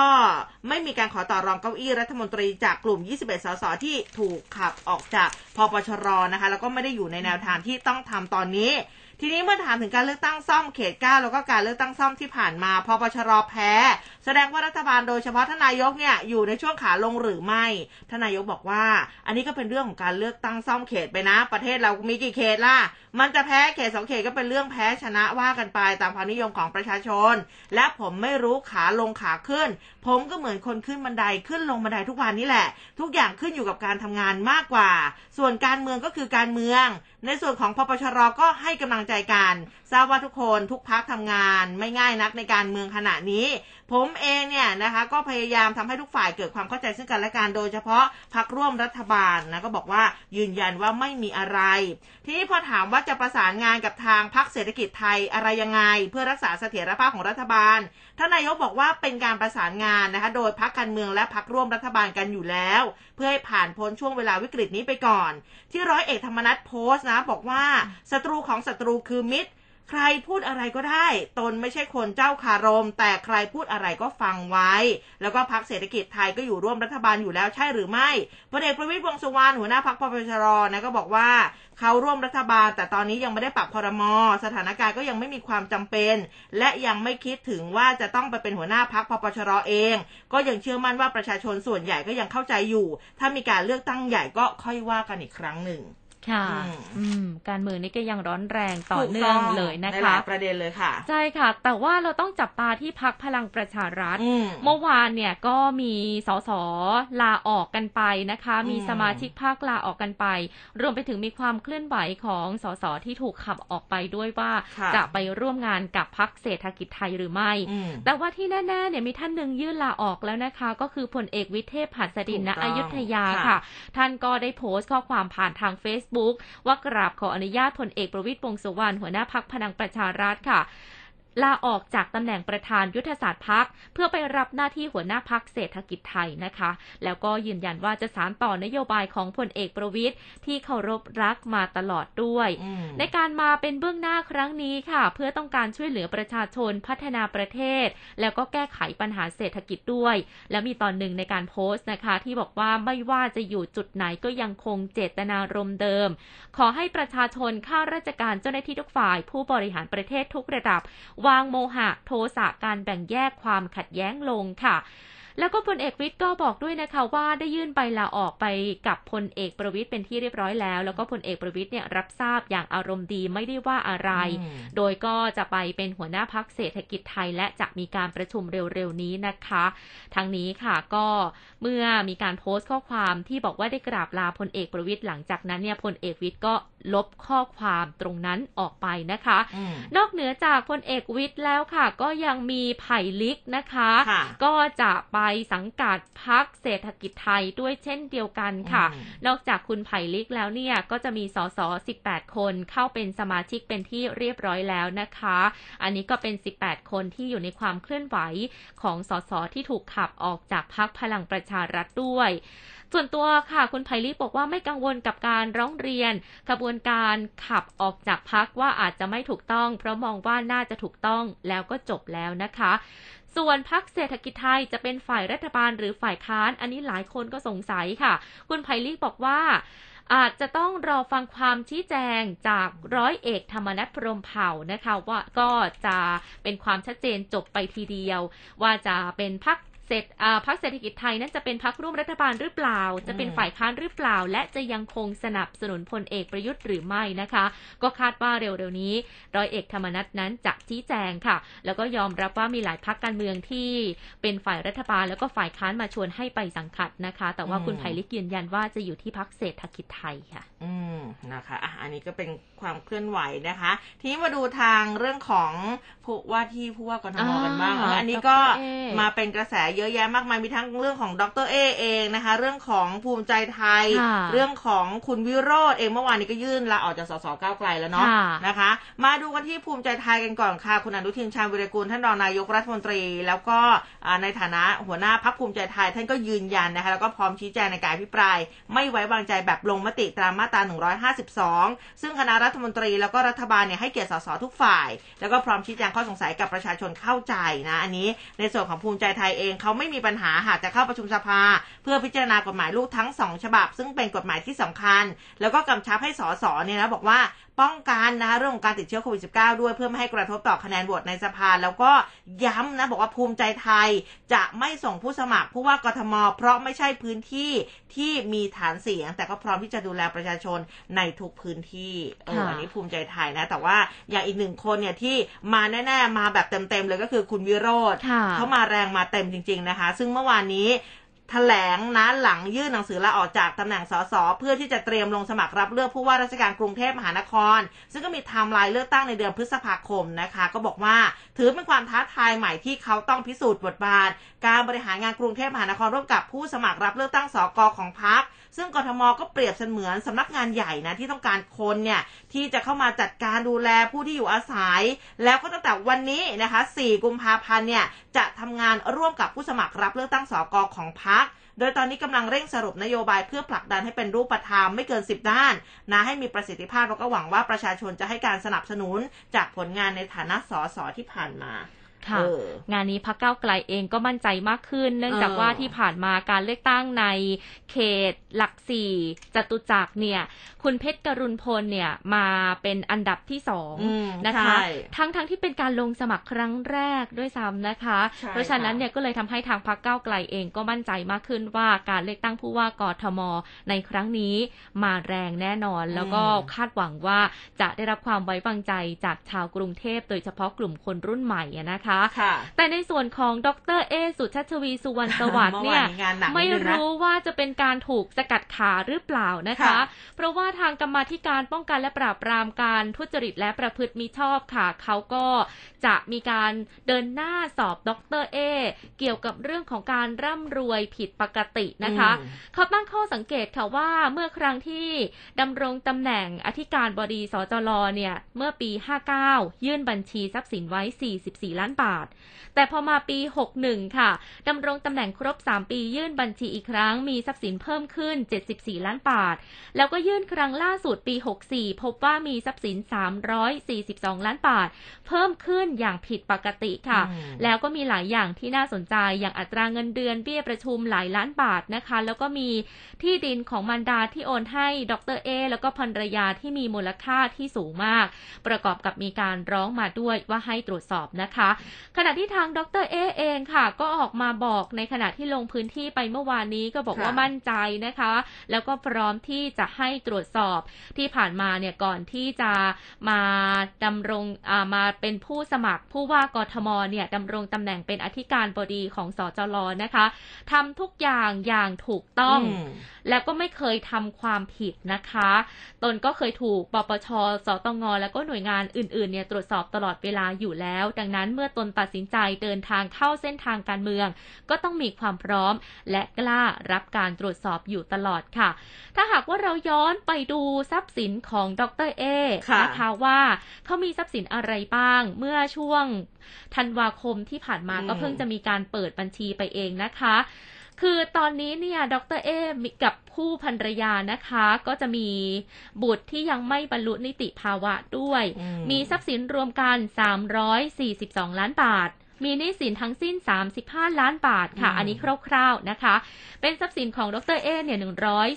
ไม่มีการขอต่อรองเก้าอี้รัฐมนตรีจากกลุ่ม 21 สสที่ถูกขับออกจากพปชรนะคะ แล้วก็ไม่ได้อยู่ในแนวทางที่ต้องทำตอนนี้ ทีนี้เมื่อถามถึงการเลือกตั้งซ่อมเขต 9 แล้วก็การเลือกตั้งซ่อมที่ผ่านมาพปชรแพ้ แสดงว่ารัฐบาลโดยเฉพาะทนายกเนี่ยอยู่ในช่วงขาลงหรือไม่ทนายกบอกว่า อันนี้ก็เป็นเรื่องของการเลือกตั้งซ่อมเขตไปนะ ประเทศเรามีกี่เขตล่ะ มันจะแพ้เขตสองเขตก็เป็นเรื่องแพ้ชนะว่ากันไปตามความนิยมของประชาชน และผมไม่รู้ขาลงขาขึ้น ผมก็เหมือนคนขึ้นบันไดขึ้นลงบันไดทุกวันนี่แหละ ทุกอย่างขึ้นอยู่กับการทำงานมากกว่า ส่วนการเมืองก็คือการเมือง ในส่วนของพปชรก็ให้กำลังใจกัน ทราบว่าทุกคนทุกพักทำงานไม่ง่ายนักในการเมืองขณะนี้ ผมเองเนี่ยนะคะก็พยายามทำให้ทุกฝ่ายเกิดความเข้าใจซึ่งกันและกันโดยเฉพาะพักร่วมรัฐบาลนะก็บอกว่ายืนยันว่าไม่มีอะไร ทีนี้พอถามว่าจะประสานงานกับทางพักเศรษฐกิจไทยอะไรยังไง เพื่อรักษาเสถียรภาพของรัฐบาลท่านนายกบอกว่าเป็นการประสานงานนะคะโดยพักการเมืองและพักร่วมรัฐบาลกันอยู่แล้ว เพื่อให้ผ่านพ้นช่วงเวลาวิกฤตนี้ไปก่อน ที่ร้อยเอกธรรมนัฐโพสต์นะบอกว่าศัตรูของศัตรูคือมิตร ใครพูดอะไรก็ได้ ตนไม่ใช่คนเจ้าคารม แต่ใครพูดอะไรก็ฟังไว้ แล้วก็พักเศรษฐกิจไทยก็อยู่ร่วมรัฐบาลอยู่แล้วใช่หรือไม่พลเอกประวิตรวงษ์สุวรรณหัวหน้าพักพปชรนะก็บอกว่าเขาร่วมรัฐบาล แต่ตอนนี้ยังไม่ได้ปรับพรมสถานการณ์ก็ยังไม่มีความจำเป็น และยังไม่คิดถึงว่าจะต้องไปเป็นหัวหน้าพักพปชรเอง ก็ยังเชื่อมั่นว่าประชาชนส่วนใหญ่ก็ยังเข้าใจอยู่ ถ้ามีการเลือกตั้งใหญ่ก็ค่อยว่ากันอีกครั้งหนึ่ง ค่ะอืมอืม การเมืองนี่ก็ยังร้อนแรงต่อถูกเนื่ต้องเลยนะในหคะลายประเด็นเลยค่ะ ใช่ค่ะ แต่ว่าเราต้องจับตาที่พักพลังประชารัฐอืมเมื่อวานเนี่ยก็มีสสลาออกกันไปนะคะอืมมีสมาชิกพรรคลาออกกันไป รวมไปถึงมีความเคลื่อนไหวของสสที่ถูกขับออกไปด้วยว่าค่ะจะไปร่วมงานกับพรรคเศรษฐกิจไทยหรือไม่อืมแต่ว่าที่แน่ๆเนี่ยมีท่านหนึ่งยื่นลาออกแล้วนะคะ ก็คือพลเอกวิเทพหัสดินณถูกต้องอยุธยาค่ะค่ะ ท่านก็ได้โพสต์ข้อความผ่านทาง Facebook ว่ากราบขออนุญาตพลเอกประวิตรวงษ์สุวรรณหัวหน้าพักพลังประชารัฐค่ะ ลาออกจากตำแหน่งประธานยุทธศาสตร์พักเพื่อไปรับหน้าที่หัวหน้าพักเศรษฐกิจไทยนะคะ แล้วก็ยืนยันว่าจะสานต่อนโยบายของพลเอกประวิตรที่เคารพรักมาตลอดด้วยอืมในการมาเป็นเบื้องหน้าครั้งนี้ค่ะ เพื่อต้องการช่วยเหลือประชาชนพัฒนาประเทศ แล้วก็แก้ไขปัญหาเศรษฐกิจด้วย แล้วมีตอนหนึ่งในการโพสต์นะคะ ที่บอกว่าไม่ว่าจะอยู่จุดไหนก็ยังคงเจตนารมณ์เดิม ขอให้ประชาชนข้าราชการเจ้าหน้าที่ทุกฝ่าย ผู้บริหารประเทศทุกระดับวางโมหะโทสะการแบ่งแยกความขัดแย้งลงค่ะ แล้วก็พลเอกวิทย์ก็บอกด้วยนะคะว่าได้ยื่นใบลาออกไปกับพลเอกประวิทย์เป็นที่เรียบร้อยแล้ว แล้วก็พลเอกประวิทย์เนี่ยรับทราบอย่างอารมณ์ดีไม่ได้ว่าอะไรอืมโดยก็จะไปเป็นหัวหน้าพักเศรษฐกิจไทย และจะมีการประชุมเร็วๆนี้นะคะ ทั้งนี้ค่ะก็เมื่อมีการโพสต์ข้อความที่บอกว่าได้กราบลาพลเอกประวิทย์หลังจากนั้นเนี่ยพลเอกวิทย์ก็ลบข้อความตรงนั้นออกไปนะคะอืมนอกเหนือจากพลเอกวิทย์แล้วค่ะ ก็ยังมีไผ่ลิกนะคะค่ะก็จะไปสังกัดพักเศรษฐกิจไทยด้วยเช่นเดียวกันค่ะอืมนอกจากคุณไผ่ลิกแล้วเนี่ยก็จะมีสส 18 คนเข้าเป็นสมาชิกเป็นที่เรียบร้อยแล้วนะคะ อันนี้ก็เป็น 18 คนที่อยู่ในความเคลื่อนไหวของสสที่ถูกขับออกจากพักพลังประชารัฐด้วย ส่วนตัวค่ะคุณไผ่ลิกบอกว่าไม่กังวลกับการร้องเรียนกระบวนการขับออกจากพักว่าอาจจะไม่ถูกต้อง เพราะมองว่าน่าจะถูกต้องแล้วก็จบแล้วนะคะ ส่วนพักเศรษฐกิจไทยจะเป็นฝ่ายรัฐบาลหรือฝ่ายค้าน อันนี้หลายคนก็สงสัยค่ะ คุณไพลีกบอกว่าอาจจะต้องรอฟังความชี้แจงจากร้อยเอกธรรมนัฐพรหมเผ่านะคะ ว่าก็จะเป็นความชัดเจนจบไปทีเดียว ว่าจะเป็นพัก เศรษฐอ่าพักเศรษฐกิจไทยนั้นจะเป็นพักร่วมรัฐบาลหรือเปล่า จะเป็นฝ่ายค้านหรือเปล่า และจะยังคงสนับสนุนพลเอกประยุทธ์หรือไม่นะคะ ก็คาดว่าเร็วๆนี้ร้อยเอกธรรมนัฐนั้นจะชี้แจงค่ะ แล้วก็ยอมรับว่ามีหลายพักการเมืองที่เป็นฝ่ายรัฐบาลแล้วก็ฝ่ายค้านมาชวนให้ไปสังกัดนะคะ แต่ว่าคุณอืมไผ่ลิกยืนยันว่าจะอยู่ที่พักเศรษฐกิจไทยค่ะ อืมนะคะอะอันนี้ก็เป็นความเคลื่อนไหวนะคะ ทีนี้มาดูทางเรื่องของผู้ว่าที่ผู้ว่ากทมกันบ้างอ่าเอออันนี้ก็ดรเอมาเป็นกระแสเยอะแยะมากมายมีทั้งเรื่องของดรเอเองนะคะ เรื่องของภูมิใจไทยค่ะเรื่องของคุณวิโรธเองเมื่อวานนี้ก็ยื่นลาออกจากสสก้าวไกลแล้วเนาะค่ะนะคะ มาดูกันที่ภูมิใจไทยกันก่อนค่ะ คุณอนุทินชาญวิรกูลท่านรองนายกรัฐมนตรี แล้วก็อ่าในฐานะหัวหน้าพักภูมิใจไทยท่านก็ยืนยันนะคะ แล้วก็พร้อมชี้แจงในการอภิปราย ไม่ไว้วางใจแบบลงมติตามมาตรา 152 ซึ่งคณะรัฐมนตรีแล้วก็รัฐบาลเนี่ยให้เกียรติสสทุกฝ่าย แล้วก็พร้อมชี้แจงข้อสงสัยกับประชาชนเข้าใจนะอันนี้ในส่วนของภูมิใจไทยเองเขาไม่มีปัญหาหากจะเข้าประชุมสภา เพื่อพิจารณากฎหมายลูกทั้งสองฉบับ ซึ่งเป็นกฎหมายที่สำคัญ แล้วก็กำชับให้สสเนี่ยนะบอกว่า ป้องกันนะคะเรื่องของการติดเชื้อโควิด -19 ด้วยเพื่อไม่ให้กระทบต่อคะแนนโหวตในสภา แล้วก็ย้ำนะบอกว่าภูมิใจไทยจะไม่ส่งผู้สมัครผู้ว่ากทม เพราะไม่ใช่พื้นที่ที่มีฐานเสียง แต่ก็พร้อมที่จะดูแลประชาชนในทุกพื้นที่เออค่ะอันนี้ภูมิใจไทยนะ แต่ว่าอย่างอีกหนึ่งคนเนี่ยที่มาแน่ ๆ มาแบบเต็มๆเลยก็คือคุณวิโรจน์ค่ะเขามาแรงมาเต็มจริง ๆนะคะ ซึ่งเมื่อวานนี้แถลงนะหลังยื่นหนังสือลาออกจากตำแหน่งสสเพื่อที่จะเตรียมลงสมัครรับเลือกผู้ว่าราชการกรุงเทพมหานคร ซึ่งก็มีไทม์ไลน์เลือกตั้งในเดือนพฤษภาคมนะคะ ก็บอกว่าถือเป็นความท้าทายใหม่ที่เขาต้องพิสูจน์บทบาท การบริหารงานกรุงเทพมหานครร่วมกับผู้สมัครรับเลือกตั้งสกของพรรค ซึ่งกทมก็เปรียบเสมือนสำนักงานใหญ่นะที่ต้องการคนเนี่ยที่จะเข้ามาจัดการดูแลผู้ที่อยู่อาศัย แล้วก็ตั้งแต่วันนี้นะคะ 4 กุมภาพันธ์เนี่ยจะทำงานร่วมกับผู้สมัครรับเลือกตั้งสกของพรรคโดยตอนนี้กำลังเร่งสรุปนโยบายเพื่อผลักดันให้เป็นรูปธรรมไม่เกิน 10 ด้าน นะให้มีประสิทธิภาพแล้วก็หวังว่าประชาชนจะให้การสนับสนุนจากผลงานในฐานะสสที่ผ่านมา ค่ะเอองานนี้พักเก้าวไกลเองก็มั่นใจมากขึ้น เนื่องจากเออว่าที่ผ่านมาการเลือกตั้งในเขตหลักสี่จตุจักรเนี่ย คุณเพชรกรุณพลเนี่ยมาเป็นอันดับที่สองอืมนะคะใช่ทั้งทั้งที่เป็นการลงสมัครครั้งแรกด้วยซ้ำนะคะใช่เพราะฉะนั้นเนี่ยก็เลยทำให้ทางพักเก้าวไกลเองก็มั่นใจมากขึ้นว่าการเลือกตั้งผู้ว่ากทม ในครั้งนี้มาแรงแน่นอน แล้วก็คาดหวังว่าจะได้รับความไว้วางใจจากชาวกรุงเทพ โดยเฉพาะกลุ่มคนรุ่นใหม่อะนะคะค่ะแต่ในส่วนของดรเอ สุชัชวีสุวรรณสวัสดิ์เนี่ยเมื่อวานนี้งานหนักนิดนึงนะไม่รู้ว่าจะเป็นการถูกสกัดขาหรือเปล่านะคะค่ะเพราะว่าทางกรรมาธิการป้องกันและปราบปรามการทุจริตและประพฤติมิชอบค่ะ เขาก็จะมีการเดินหน้าสอบดรเอ เกี่ยวกับเรื่องของการร่ำรวยผิดปกตินะคะอืมเขาตั้งข้อสังเกตค่ะว่าเมื่อครั้งที่ดำรงตำแหน่งอธิการบดีสจลเนี่ยเมื่อปี 59 ยื่นบัญชีทรัพย์สินไว้ 44 ล้านบาทแต่พอมาปี 61 ค่ะดำรงตำแหน่งครบ 3 ปียื่นบัญชีอีกครั้งมีทรัพย์สินเพิ่มขึ้น 74 ล้านบาท แล้วก็ยื่นครั้งล่าสุดปี 64 พบว่ามีทรัพย์สิน 342 ล้านบาท เพิ่มขึ้นอย่างผิดปกติค่ะอืมแล้วก็มีหลายอย่างที่น่าสนใจอย่างอัตราเงินเดือนเบี้ยประชุมหลายล้านบาทนะคะ แล้วก็มีที่ดินของมารดาที่โอนให้ดรเอแล้วก็ภรรยาที่มีมูลค่าที่สูงมาก ประกอบกับมีการร้องมาด้วยว่าให้ตรวจสอบนะคะขณะที่ทางดรเอเองค่ะ ก็ออกมาบอกในขณะที่ลงพื้นที่ไปเมื่อวานนี้ก็บอกค่ะว่ามั่นใจนะคะ แล้วก็พร้อมที่จะให้ตรวจสอบที่ผ่านมาเนี่ยก่อนที่จะมาดำรงอ่ามาเป็นผู้สมัครผู้ว่ากทมเนี่ยดำรงตำแหน่งเป็นอธิการบดีของสจลนะคะทำทุกอย่างอย่างถูกต้องมแล้วก็ไม่เคยทำความผิดนะคะ ตนก็เคยถูกปปช สตงแล้วก็หน่วยงานอื่นๆเนี่ยตรวจสอบตลอดเวลาอยู่แล้ว ดังนั้นเมื่อตนตัดสินใจเดินทางเข้าเส้นทางการเมือง ก็ต้องมีความพร้อม และกล้ารับการตรวจสอบอยู่ตลอดค่ะ ถ้าหากว่าเราย้อนไปดูทรัพย์สินของดรเอค่ะนะคะว่าเขามีทรัพย์สินอะไรบ้างเมื่อช่วงธันวาคมที่ผ่านมาก็เพิ่งจะมีการเปิดบัญชีไปเองนะคะ คือตอนนี้เนี่ยดรเอมีกับผู้ภรรยานะคะ ก็จะมีบุตรที่ยังไม่บรรลุนิติภาวะด้วยอืมมีทรัพย์สินรวมกัน 342 ล้านบาท มีหนี้สินทั้งสิ้น 35 ล้านบาทค่ะอืมอันนี้คร่าวๆนะคะ เป็นทรัพย์สินของดรเอเนี่ย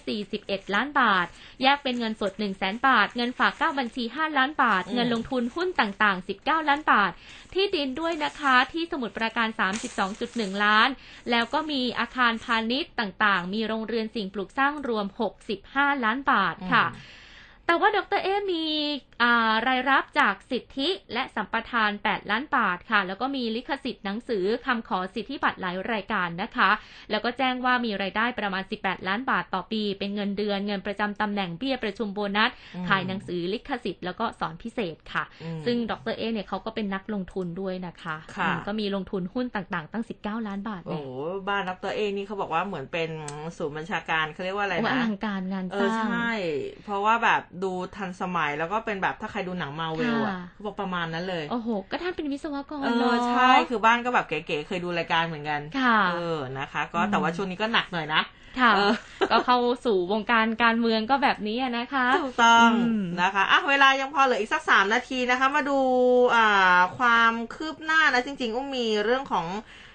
141 ล้านบาท แยกเป็นเงินสด 1 0 0 0 0แบาท เงินฝาก 9 บัญชี 5 ล้านบาทอืมเงินลงทุนหุ้นต่างๆ 19 ล้านบาท ที่ดินด้วยนะคะที่สมุทรปราการ 32.1 ล้าน แล้วก็มีอาคารพาณิชย์ต่างๆ มีโรงเรือนสิ่งปลูกสร้างรวม 65 ล้านบาทค่ะ แต่ว่าดรเอมีอ่ารายรับจากสิทธิและสัมปทาน 8 ล้านบาทค่ะ แล้วก็มีลิขสิทธิ์หนังสือคำขอสิทธิบัตรหลายรายการนะคะ แล้วก็แจ้งว่ามีรายได้ประมาณ 18 ล้านบาทต่อปี เป็นเงินเดือนเงินประจำตำแหน่งเบี้ยประชุมโบนัสอืมขายหนังสือลิขสิทธิ์แล้วก็สอนพิเศษค่ะอืมซึ่งดรเอเนี่ยเขาก็เป็นนักลงทุนด้วยนะคะค่ะอืมก็มีลงทุนหุ้นต่างๆ ตั้ง 19 ล้านบาทโอ้เนี่ยโหบ้านดรเอนี่เขาบอกว่าเหมือนเป็นศูนย์บัญชาการเขาเรียกว่าอะไรโอ้อนะลังการงานเอสอร้างใช่ เพราะว่าแบบดูทันสมัยแล้วก็เป็นแบบถ้าใครดูหนังมาเวลอะค่ะเขาบอกประมาณนั้นเลย โอ้โห ก็ท่านเป็นวิศวกรเอเนออะใช่คือบ้านก็แบบเก๋ๆเคยดูรายการเหมือนกันค่ะเออนะคะ ก็อืมแต่ว่าช่วงนี้ก็หนักหน่อยนะค่ะเออก็เข้าสู่วงการการเมืองก็แบบนี้อะนะคะถูกต้องอืมนะคะอะเวลายังพอเหลืออีกสักสามนาทีนะคะ มาดูอ่าความคืบหน้านะจริงๆอุ้มมีเรื่องของอ่า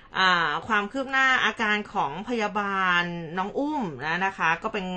ความคืบหน้าอาการของพยาบาลน้องอุ้มนะนะคะ ก็เป็น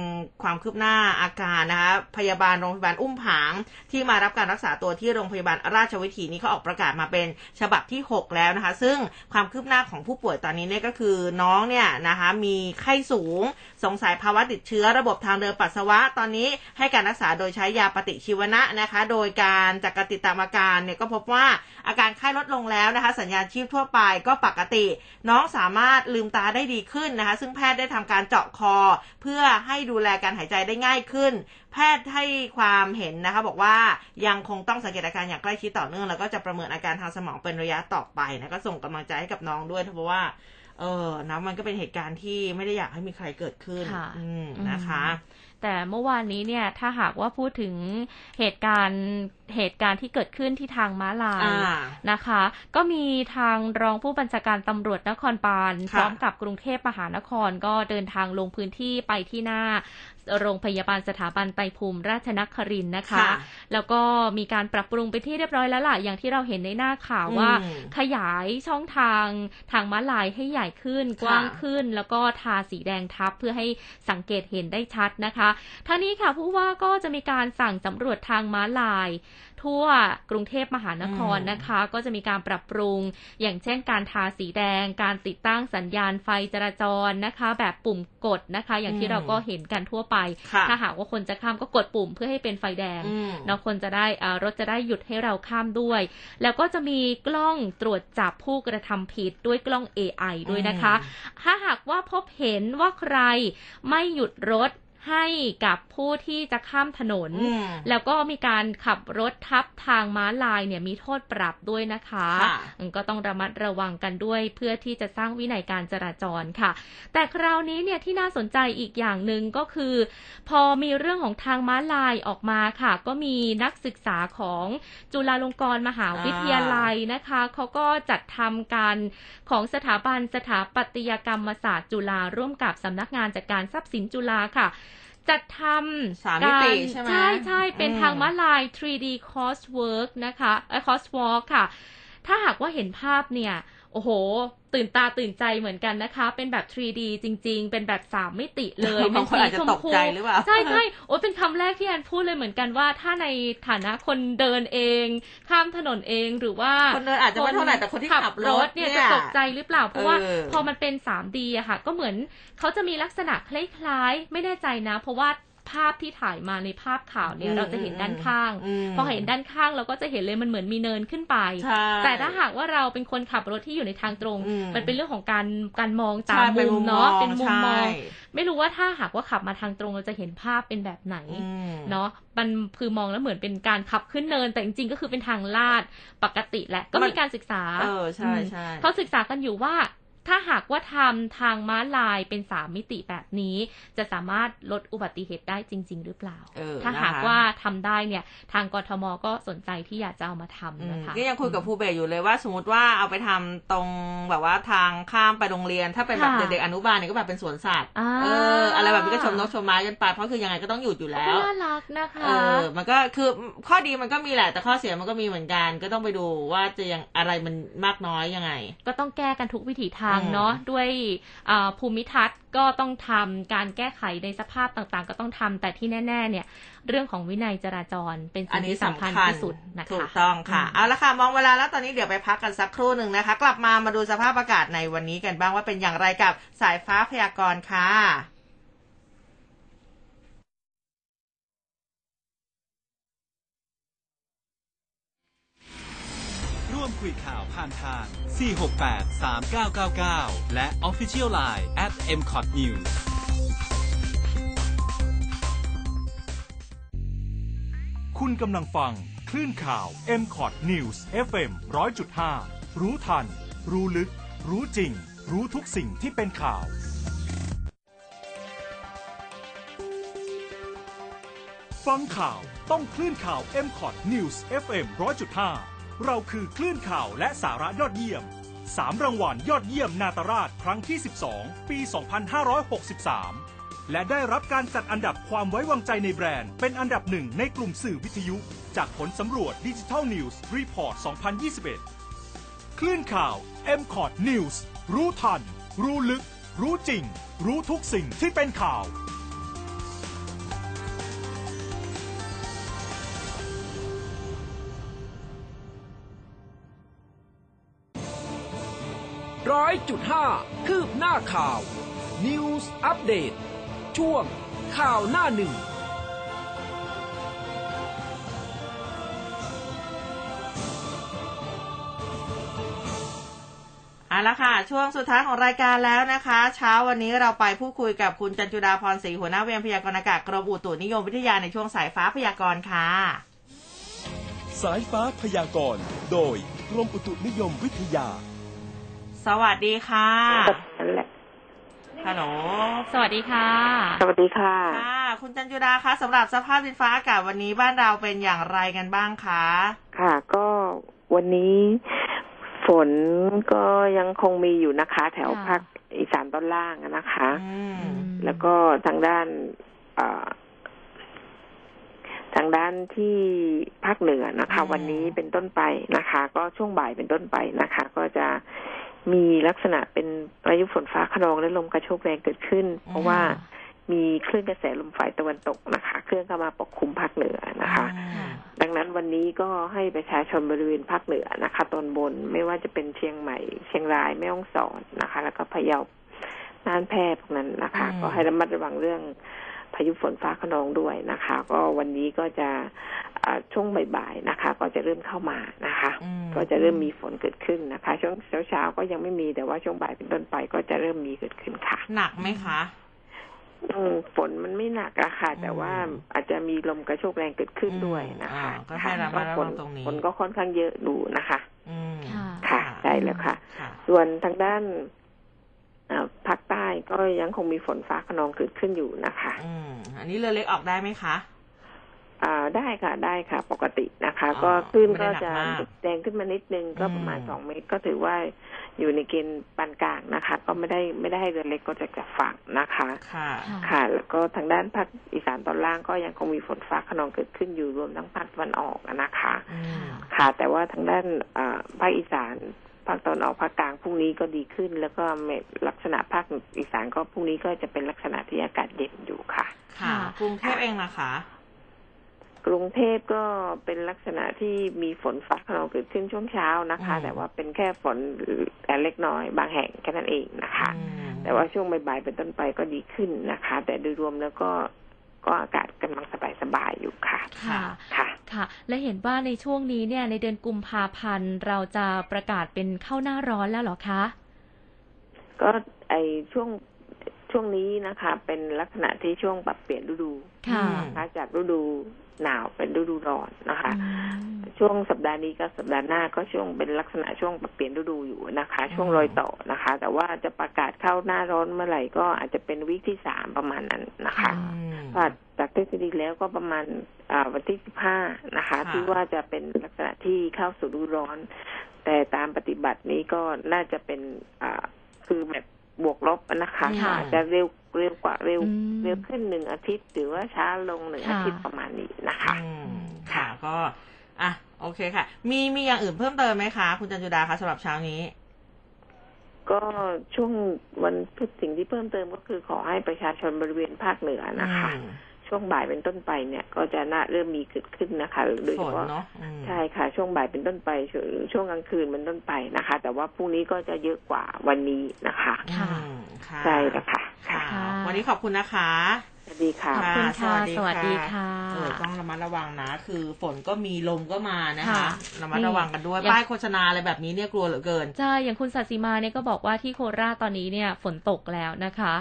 ความคืบหน้าอาการนะคะพยาบาลโรงพยาบาลอุ้มผางที่มารับการรักษาตัวที่โรงพยาบาลราชวิถีนี้เขาออกประกาศมาเป็นฉบับที่ 6 แล้วนะคะ ซึ่งความคืบหน้าของผู้ป่วยตอนนี้เนี่ยก็คือน้องเนี่ยนะคะมีไข้สูงสงสัยภาวะติดเชื้อระบบทางเดินปัสสาวะตอนนี้ให้การรักษาโดยใช้ยาปฏิชีวนะนะคะ โดยการจากการติดตามอาการเนี่ยก็พบว่าอาการไข้ลดลงแล้วนะคะ สัญญาณชีพทั่วไปก็ปกติน้องสามารถลืมตาได้ดีขึ้นนะคะ ซึ่งแพทย์ได้ทำการเจาะคอ เพื่อให้ดูแลการหายใจได้ง่ายขึ้น แพทย์ให้ความเห็นนะคะ บอกว่ายังคงต้องสังเกตอาการอย่างใกล้ชิดต่อเนื่องแล้วก็จะประเมินอาการทางสมองเป็นระยะต่อไปนะก็ส่งกำลังใจให้กับน้องด้วยเพราะว่าเออนะมันก็เป็นเหตุการณ์ที่ไม่ได้อยากให้มีใครเกิดขึ้นค่ะอืมนะคะ แต่เมื่อวานนี้เนี่ยถ้าหากว่าพูดถึงเหตุการณ์เหตุการณ์ที่เกิดขึ้นที่ทางม้าลายอ่านะคะ ก็มีทางรองผู้บัญชาการตำรวจนครบาลพค่ะร้อมกับกรุงเทพมหานครก็เดินทางลงพื้นที่ไปที่หน้า โรงพยาบาลสถาบันไตรภูมิราชนครินทร์นะคะค่ะแล้วก็มีการปรับปรุงไปที่เรียบร้อยแล้วล่ะ อย่างที่เราเห็นในหน้าข่าวว่าอืมขยายช่องทางทางม้าลายให้ใหญ่ขึ้น กว้างขึ้น แล้วก็ทาสีแดงทับเพื่อให้สังเกตเห็นได้ชัดนะคะทั้งนี้ค่ะผู้ว่าก็จะมีการสั่งสำรวจทางม้าลาย ทั่วกรุงเทพมหานครอืมนะคะ ก็จะมีการปรับปรุง อย่างเช่นการทาสีแดง การติดตั้งสัญญาณไฟจราจรนะคะ แบบปุ่มกดนะคะ อย่างที่อืมเราก็เห็นกันทั่วไปค่ะถ้าหากว่าคนจะข้ามก็กดปุ่มเพื่อให้เป็นไฟแดงอืมเนาะคนจะได้อ่ารถจะได้หยุดให้เราข้ามด้วย แล้วก็จะมีกล้องตรวจจับผู้กระทำผิดด้วยกล้อง AI ด้วยนะคะ ถ้าหากว่าพบเห็นว่าใครไม่หยุดรถ ให้กับผู้ที่จะข้ามถนนอืมแล้วก็มีการขับรถทับทางม้าลายเนี่ยมีโทษปรับด้วยนะคะค่ะอืมก็ต้องระมัดระวังกันด้วย เพื่อที่จะสร้างวินัยการจราจรค่ะ แต่คราวนี้เนี่ยที่น่าสนใจอีกอย่างหนึ่งก็คือ พอมีเรื่องของทางม้าลายออกมาค่ะ ก็มีนักศึกษาของจุฬาลงกรณ์มหาวิทยาลัยนะคะเขาก็จัดทำการของสถาบันสถาปัตยกรรมศาสตร์จุฬาร่วมกับสำนักงานจัดการทรัพย์สินจุฬาค่ะ จัดทำสามมิติการใช่ไหมใช่ใช่เป็นอืมทางม้าลาย 3D coursework นะคะเอ่อ coursework ค่ะ ถ้าหากว่าเห็นภาพเนี่ย โอ้โห ตื่นตาตื่นใจเหมือนกันนะคะ เป็นแบบ 3D จริง ๆ เป็นแบบสามมิติเลยบางคนอาจจะตกใจหรือเปล่าใช่ใช่โอ้ยเป็นคำแรกที่แอนพูดเลยเหมือนกันว่า ถ้าในฐานะคนเดินเอง ข้ามถนนเองหรือว่าคนเดินอาจจะไม่เท่าไหร่แต่คนที่ขับรถเนี่ยเนี่ยจะตกใจหรือเปล่า เพราะว่าเออพอมันเป็น 3D อะค่ะ ก็เหมือนเขาจะมีลักษณะคล้ายๆ ไม่แน่ใจนะ เพราะว่า ภาพที่ถ่ายมาในภาพข่าวเนี่ยอืมเราจะเห็นด้านข้างมพอเห็นด้านข้างเราก็จะเห็นเลยมันเหมือนมีเนินขึ้นไปใช่แต่ถ้าหากว่าเราเป็นคนขับรถที่อยู่ในทางตรงอืมมันเป็นเรื่องของการการมองตาใช่มเป็นมุมเนาะมุมมองเป็นมุมมองใช่ไม่รู้ว่าถ้าหากว่าขับมาทางตรงเราจะเห็นภาพเป็นแบบไหนอืมเนาะมันคือมองแล้วเหมือนเป็นการขับขึ้นเนิน แต่จริงๆก็คือเป็นทางลาดปกติแหละก็มันมีการศึกษาเออใช่มใช่เขาศึกษากันอยู่ว่า ถ้าหากว่าทำทางม้าลายเป็นสามมิติแบบนี้ จะสามารถลดอุบัติเหตุได้จริง ๆ หรือเปล่าเออถ้าหากนะคะว่าทำได้เนี่ย ทางกทมก็สนใจที่อยากจะเอามาทำอืมนะคะก็ยังคุยกับภูเบศอยู่เลยว่า สมมติว่าเอาไปทำตรงแบบว่าทางข้ามไปโรงเรียน ถ้าเป็นแบบค่ะเด็กๆอนุบาลเนี่ยก็แบบเป็นสวนสัตว์อ่าเออ อะไรแบบนี้ก็ชมนกชมไม้กันไปเพราะคือยังไงก็ต้องหยุดอยู่แล้วน่ารักนะคะเออมันก็คือข้อดีมันก็มีแหละแต่ข้อเสียมันก็มีเหมือนกัน ก็ต้องไปดูว่าจะยังอะไรมันมากน้อยยังไง ก็ต้องแก้กันทุกวิถีทางอืมเนาะด้วยอ่าภูมิทัศน์ก็ต้องทำการแก้ไขในสภาพต่างๆ ก็ต้องทำแต่ที่แน่ ๆ เนี่ย เรื่องของวินัยจราจรเป็นอัสิ่นงนี้ที่สำคัญสำคัญที่สุดนะคะถูกต้องค่ะอืมเอาละค่ะ มองเวลาแล้วตอนนี้เดี๋ยวไปพักกันสักครู่หนึ่งนะคะ กลับมามาดูสภาพอากาศในวันนี้กันบ้างว่าเป็นอย่างไรกับสายฟ้าพยากรณ์ค่ะ ร่วมคุยข่าวผ่านทาง 468 3999 และ Official Line at mcot news คุณกำลังฟัง คลื่นข่าว m c o t News FM 100.5 รู้ทัน รู้ลึก รู้จริง รู้ทุกสิ่งที่เป็นข่าวฟังข่าวต้องคลื่นข่าว m c o t News FM 100.5 เราคือคลื่นข่าวและสาระยอดเยี่ยม 3 รางวัลยอดเยี่ยมนาตราชครั้งที่ 12 ปี 2563 และได้รับการจัดอันดับความไว้วางใจในแบรนด์ เป็นอันดับหนึ่งในกลุ่มสื่อวิทยุ จากผลสำรวจ Digital News Report 2021 คลื่นข่าว m c o t News รู้ทัน รู้ลึก รู้จริง รู้ทุกสิ่งที่เป็นข่าว ร้อยจุดห้าคืบหน้าข่าว News อัปเดตช่วงข่าวหน้าหนึ่งเอาละค่ะ ช่วงสุดท้ายของรายการแล้วนะคะ เช้าวันนี้เราไปพูดคุยกับคุณจันจุดาพรศรีหัวหน้าเวรพยากรณ์อากาศกรมอุตุนิยมวิทยาในช่วงสายฟ้าพยากรณ์ค่ะ สายฟ้าพยากรณ์ โดยกรมอุตุนิยมวิทยา สวัสดีค่ะนั่นแหละฮัลโหลสวัสดีค่ะ สวัสดีค่ะ ค่ะ คุณจันจุดาคะสำหรับสภาพดินฟ้าอากาศวันนี้บ้านเราเป็นอย่างไรกันบ้างคะ ค่ะ ก็วันนี้ฝนก็ยังคงมีอยู่นะคะ แถวค่ะภาคอีสานตอนล่างอะนะคะอืมแล้วก็ทางด้านเอ่อทางด้านที่ภาคเหนือนะคะอืมวันนี้เป็นต้นไปนะคะ ก็ช่วงบ่ายเป็นต้นไปนะคะ ก็จะ มีลักษณะเป็นพายุฝนฟ้าขนองและลมกระโชกแรงเกิดขึ้น เพราะว่ามีคลื่นกระแสลมฝ่ายตะวันตกนะคะ เคลื่อนเข้ามาปกคลุมภาคเหนือนะคะอืมดังนั้นวันนี้ก็ให้ประชาชนบริเวณภาคเหนือนะคะ ตอนบนไม่ว่าจะเป็นเชียงใหม่ เชียงรายแม่ฮ่องสอนนะคะ แล้วก็พะเยาน่านแพร่พวกนั้นนะคะอืมก็ให้ระมัดระวังเรื่อง พายุฝนฟ้าขนองด้วยนะคะ ก็วันนี้ก็จะอ่าช่วงบ่ายๆนะคะ ก็จะเริ่มเข้ามานะคะอืมก็จะเริ่มมีฝนเกิดขึ้นนะคะ ช่วงเช้าๆก็ยังไม่มีแต่ว่าช่วงบ่ายเป็นต้นไปก็จะเริ่มมีเกิดขึ้นค่ะ หนักไหมคะอืมฝนมันไม่หนักอะค่ะ แต่ว่าอาจจะมีลมกระโชกแรงเกิดขึ้นด้วยนะคะอืมอ่าก็ให้ระมัดระวังตรงนี้ฝนก็ค่อนข้างเยอะดูนะคะ อืมค่ะค่ะใช่แล้วค่ะค่ะ ส่วนทางด้านเอ่อ ภาคใต้ก็ยังคงมีฝนฟ้าขนองเกิดขึ้นอยู่นะคะ อืมอันนี้เรือเล็กออกได้ไหมคะอ่าได้ค่ะได้ค่ะ ปกตินะคะอ๋อก็คลื่นไม่ได้ก็หนักจะมากแดงขึ้นมานิดนึงก็ประมาณอืมสองเมตร ก็ถือว่าอยู่ในเกณฑ์ปานกลางนะคะ ก็ไม่ได้ไม่ได้ให้เรือเล็กก็จะจากฝั่งนะคะค่ะค่ะ ค่ะ แล้วก็ทางด้านภาคอีสานตอนล่างก็ยังคงมีฝนฟ้าขนองเกิดขึ้นอยู่รวมทั้งภาคตะวันออกนะคะอืมค่ะ แต่ว่าทางด้านอ่าภาคอีสาน ภาคตะวันออกภาคกลางพรุ่งนี้ก็ดีขึ้น แล้วก็ไม่ลักษณะภาคอีสานก็พรุ่งนี้ก็จะเป็นลักษณะที่อากาศเย็นอยู่ค่ะค่ะ ค่ะ กรุงเทพเองนะคะ กรุงเทพก็เป็นลักษณะที่มีฝนฟ้าขนองเกิดขึ้นช่วงเช้านะคะอืมแต่ว่าเป็นแค่ฝนแต่เล็กน้อยบางแห่งแค่นั้นเองนะคะอืมแต่ว่าช่วงบ่ายๆเป็นต้นไปก็ดีขึ้นนะคะ แต่โดยรวมแล้วก็ ก็อากาศกำลังสบายๆอยู่ค่ะค่ะ ค่ะ ค่ะ และเห็นว่าในช่วงนี้เนี่ยในเดือนกุมภาพันธ์เราจะประกาศเป็นเข้าหน้าร้อนแล้วเหรอคะ ก็ไอช่วงช่วงนี้นะคะ เป็นลักษณะที่ช่วงปรับเปลี่ยนฤดูค่ะอืมนะคะจากฤดู หนาวเป็นฤดูร้อนนะคะอืมช่วงสัปดาห์นี้กับสัปดาห์หน้าก็ช่วงเป็นลักษณะช่วงปรับเปลี่ยนฤดูอยู่นะคะ ช่วงรอยต่อนะคะ แต่ว่าจะประกาศเข้าหน้าร้อนเมื่อไหร่ก็อาจจะเป็นวีคที่สามประมาณนั้นนะคะอืมว่าจากทฤษฎีแล้วก็ประมาณอ่าวันที่สิบห้านะคะค่ะที่ว่าจะเป็นลักษณะที่เข้าสู่ฤดูร้อน แต่ตามปฏิบัตินี้ก็น่าจะเป็นอ่าคือแบบ บวกลบนะคะค่ะอาจจะเร็วเร็วกว่าเร็วอืมเร็วขึ้นหนึ่งอาทิตย์ หรือว่าช้าลงหนึ่งค่ะอาทิตย์ประมาณนี้นะคะอืมค่ะก็อะโอเคค่ะ มีมีอย่างอื่นเพิ่มเติมไหมคะ คุณจันจุดาคะสำหรับเช้านี้ ก็ช่วงวันพุธสิ่งที่เพิ่มเติมก็คือขอให้ประชาชนบริเวณภาคเหนือนะคะอืม ช่วงบ่ายเป็นต้นไปเนี่ยก็จะน่าเริ่มมีเกิดขึ้นนะคะโดยฝเฉนพาะเนาะอืมใช่ค่ะ ช่วงบ่ายเป็นต้นไปช่วงช่วงกลางคืนเป็นต้นไปนะคะ แต่ว่าพรุ่งนี้ก็จะเยอะกว่าวันนี้นะคะค่ะอืมค่ะใช่แล้วค่ะค่ะค่ะวันนี้ขอบคุณนะคะสวัสดีค่ะ ขอบคุณค่ะสสวัวัสสดีดีค่ะค่ะเออต้องระมัดระวังนะ คือฝนก็มีลมก็มานะคะค่ะระมัดระวังกันด้วยนี่ป้ายโฆษณาอะไรแบบนี้เนี่ยกลัวเหลือเกิน ใช่ อย่างคุณสัตย์สีมาเนี่ยก็บอกว่าที่โคราชตอนนี้เนี่ยฝนตกแล้วนะคะ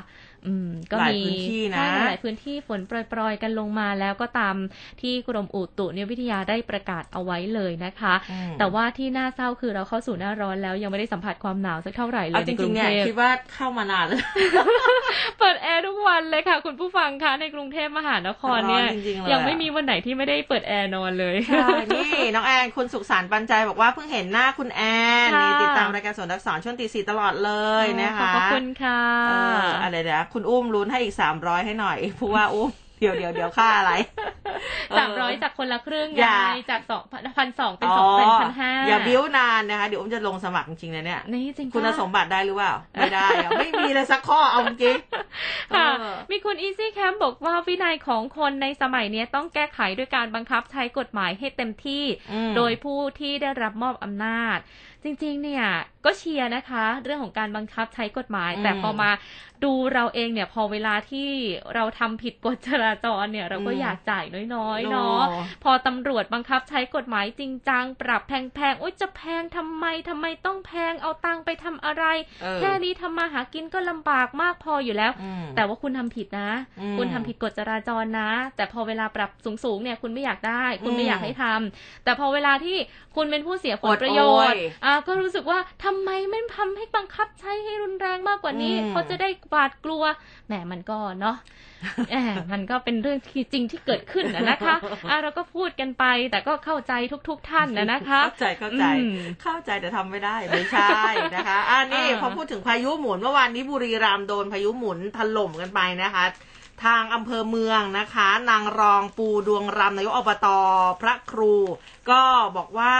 อืม ก็หลายมีพื้นที่นะใช่หลายพื้นที่ฝนโปรยๆกันลงมาแล้วก็ตามที่กรมอุตุนิยมวิทยาได้ประกาศเอาไว้เลยนะคะอืมแต่ว่าที่น่าเศร้าคือเราเข้าสู่หน้าร้อนแล้วยังไม่ได้สัมผัสความหนาวสักเท่าไหร่เลเอายจในกริรุงๆงเนี่ยเทพคิดว่าเข้ามานานแล้วเปิดแอร์ทุกวันเลยค่ะ คุณผู้ฟังคะในกรุงเทพมหานครเนี่ยร้อนจริงๆเลยยังไม่มีวันไหนที่ไม่ได้เปิดแอร์นอนเลยใช่นี่น้องแอนคุณสุขสารปันใจบอกว่าเพิ่งเห็นหน้าคุณแอนค่ะนี่ติดตามรายการสวนดักสอนช่วงตีสี่ตลอดเลยนะคะขอบพระคุณค่ะเอออะไรนะคุณอุ้มลุ้นให้อีกสามร้อยให้หน่อยเพราะว่าอุ้มเดี๋ยวเดี๋ยวเดี๋ยวค่าอะไรสามร้อยจากคนละครึ่งอย่าไงจากสองพันสองเป็นสองเป็นพันห้าอย่าบิ้วนานนะคะ เดี๋ยวอุ้มจะลงสมัครจริงๆนะเนี่ยนี่จริงคุณปะสมบัติได้หรือเปล่า ไม่ได้อะไม่มีเลยสักข้อเอาจริงค่ะเออมีคุณ Easy Camp บอกว่าวินัยของคนในสมัยเนี้ยต้องแก้ไขด้วยการบังคับใช้กฎหมายให้เต็มที่อืมโดยผู้ที่ได้รับมอบอำนาจ จริง ๆ เนี่ย ก็เชียร์นะคะ เรื่องของการบังคับใช้กฎหมายอืมแต่พอมาดูเราเองเนี่ยพอเวลาที่เราทำผิดกฎจราจรเนี่ย เราก็อืมอยากจ่ายน้อยๆเนาะโอ้พอตำรวจบังคับใช้กฎหมายจริงจังปรับแพงๆโอ๊ยจะแพงทำไมทำไมต้องแพงเอาตังค์ไปทำอะไรเออแค่นี้ทำมาหากินก็ลำบากมากพออยู่แล้วอืมแต่ว่าคุณทำผิดนะอืมคุณทำผิดกฎจราจรนะ แต่พอเวลาปรับสูงๆเนี่ยคุณไม่อยากได้ คุณไม่อืมอยากให้ทำแต่พอเวลาที่คุณเป็นผู้เสียผลอดประโยชน์โอยอ่าก็รู้สึกว่าทำไมไม่ทำให้บังคับใช้ให้รุนแรงมากกว่านี้อืมเขาจะได้หวาดกลัวแหมมันก็เนาะแหมมันก็เป็นเรื่องที่จริงที่เกิดขึ้นนะนะคะอะเราก็พูดกันไปแต่ก็เข้าใจทุก ๆ ท่านนะนะคะเข้าใจเข้าใจอืมเข้าใจแต่ทำไม่ได้ไม่ใช่นะคะอ่านี่อ่าพอพูดถึงพายุหมุนเมื่อวานนี้บุรีรัมย์โดนพายุหมุนถล่มกันไปนะคะทางอำเภอเมืองนะคะ นางรองปูดวงรำนายกอบตพระครู ก็บอกว่า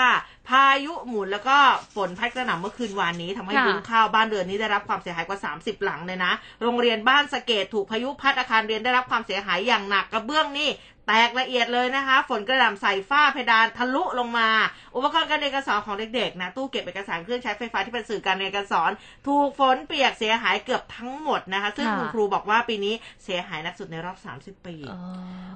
พายุหมุนแล้วก็ฝนพัดกระหน่ำเมื่อคืนวานนี้ทำให้ค่ะยุ้งข้าวบ้านเรือนนี้ได้รับความเสียหายกว่า 30 หลังเลยนะ โรงเรียนบ้านสะเกตถูกพายุพัดอาคารเรียนได้รับความเสียหายอย่างหนักกระเบื้องนี่แตกละเอียดเลยนะคะ ฝนกระหน่ำใส่ฝ้าเพดานทะลุลงมา อุปกรณ์การเรียนการสอนของเด็กๆนะตู้เก็บเอกสารเครื่องใช้ไฟฟ้าที่เป็นสื่อการเรียนการสอน ถูกฝนเปียกเสียหายเกือบทั้งหมดนะคะ ซึ่งค่ะคุณครูบอกว่าปีนี้เสียหายหนักสุดในรอบ 30 ปีอ๋อ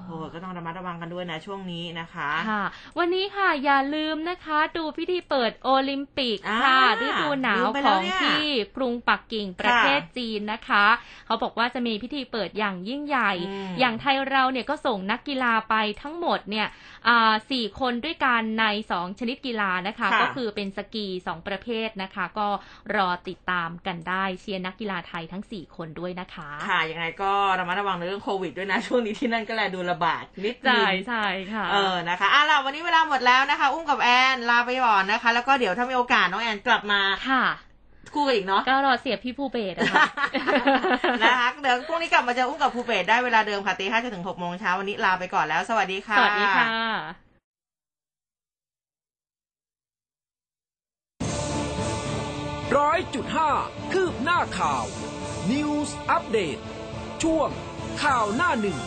โอ้ก็ต้องระมัดระวังกันด้วยนะช่วงนี้นะคะค่ะ วันนี้ค่ะอย่าลืมนะคะดูพิธีเปิดโอลิมปิกค่ะอ่าฤดูหนาวลืมไปขแล้อวงเนี่ยที่กรุงปักกิ่งประเทศจีนนะคะ เขาบอกว่าจะมีพิธีเปิดอย่างยิ่งใหญ่อืมอย่างไทยเราเนี่ยก็ส่งนักกีฬาไปทั้งหมดเนี่ยอ่าสี่คนด้วยกันในสองชนิดกีฬานะคะค่ะก็คือเป็นสกีสองประเภทนะคะ ก็รอติดตามกันได้เชียร์นักกีฬาไทยทั้งสี่คนด้วยนะคะ ค่ะยังไงก็ระมัดระวังในเรื่องโควิดด้วยนะ ช่วงนี้ที่นั่นก็แลดูระบาดนิดนึใช่งใช่ค่ะเออนะคะอะล่ะวันนี้เวลาหมดแล้วนะคะ อุ้มกับแอนลาไปก่อนนะคะ แล้วก็เดี๋ยวถ้ามีโอกาสน้องแอนกลับมาค่ะ คู่กันอีกเนาะก็รอเสียบพี่ภูเบศนะคะนะคะเดี๋ยวพรุ่งนี้กลับมาเจออุ้มกับภูเบศได้เวลาเดิมค่ะตีห้าจนถึงหกโมงเช้าวันนี้ลาไปก่อนแล้ว สวัสดีค่ะสวัสดีค่ะร้อยจุดห้าคืบหน้าข่าว News อัปเดตช่วงข่าวหน้าหนึ่ง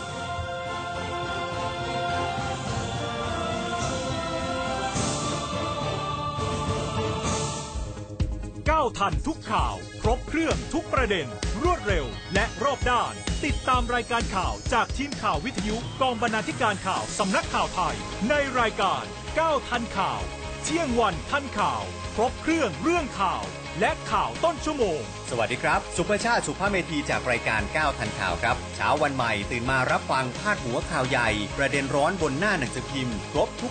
ก้าวทันทุกข่าว ครบเครื่องทุกประเด็น รวดเร็ว และรอบด้าน ติดตามรายการข่าวจากทีมข่าววิทยุกองบรรณาธิการข่าวสำนักข่าวไทย ในรายการก้าวทันข่าว เที่ยงวันทันข่าว ครบเครื่องเรื่องข่าว และข่าวต้นชั่วโมง สวัสดีครับ สุภาชาติสุภาพเมธีจากรายการ9ทันข่าวครับ เช้าวันใหม่ตื่นมารับฟังพาดหัวข่าวใหญ่ ประเด็นร้อนบนหน้าหนังสือพิมพ์ ครบทุก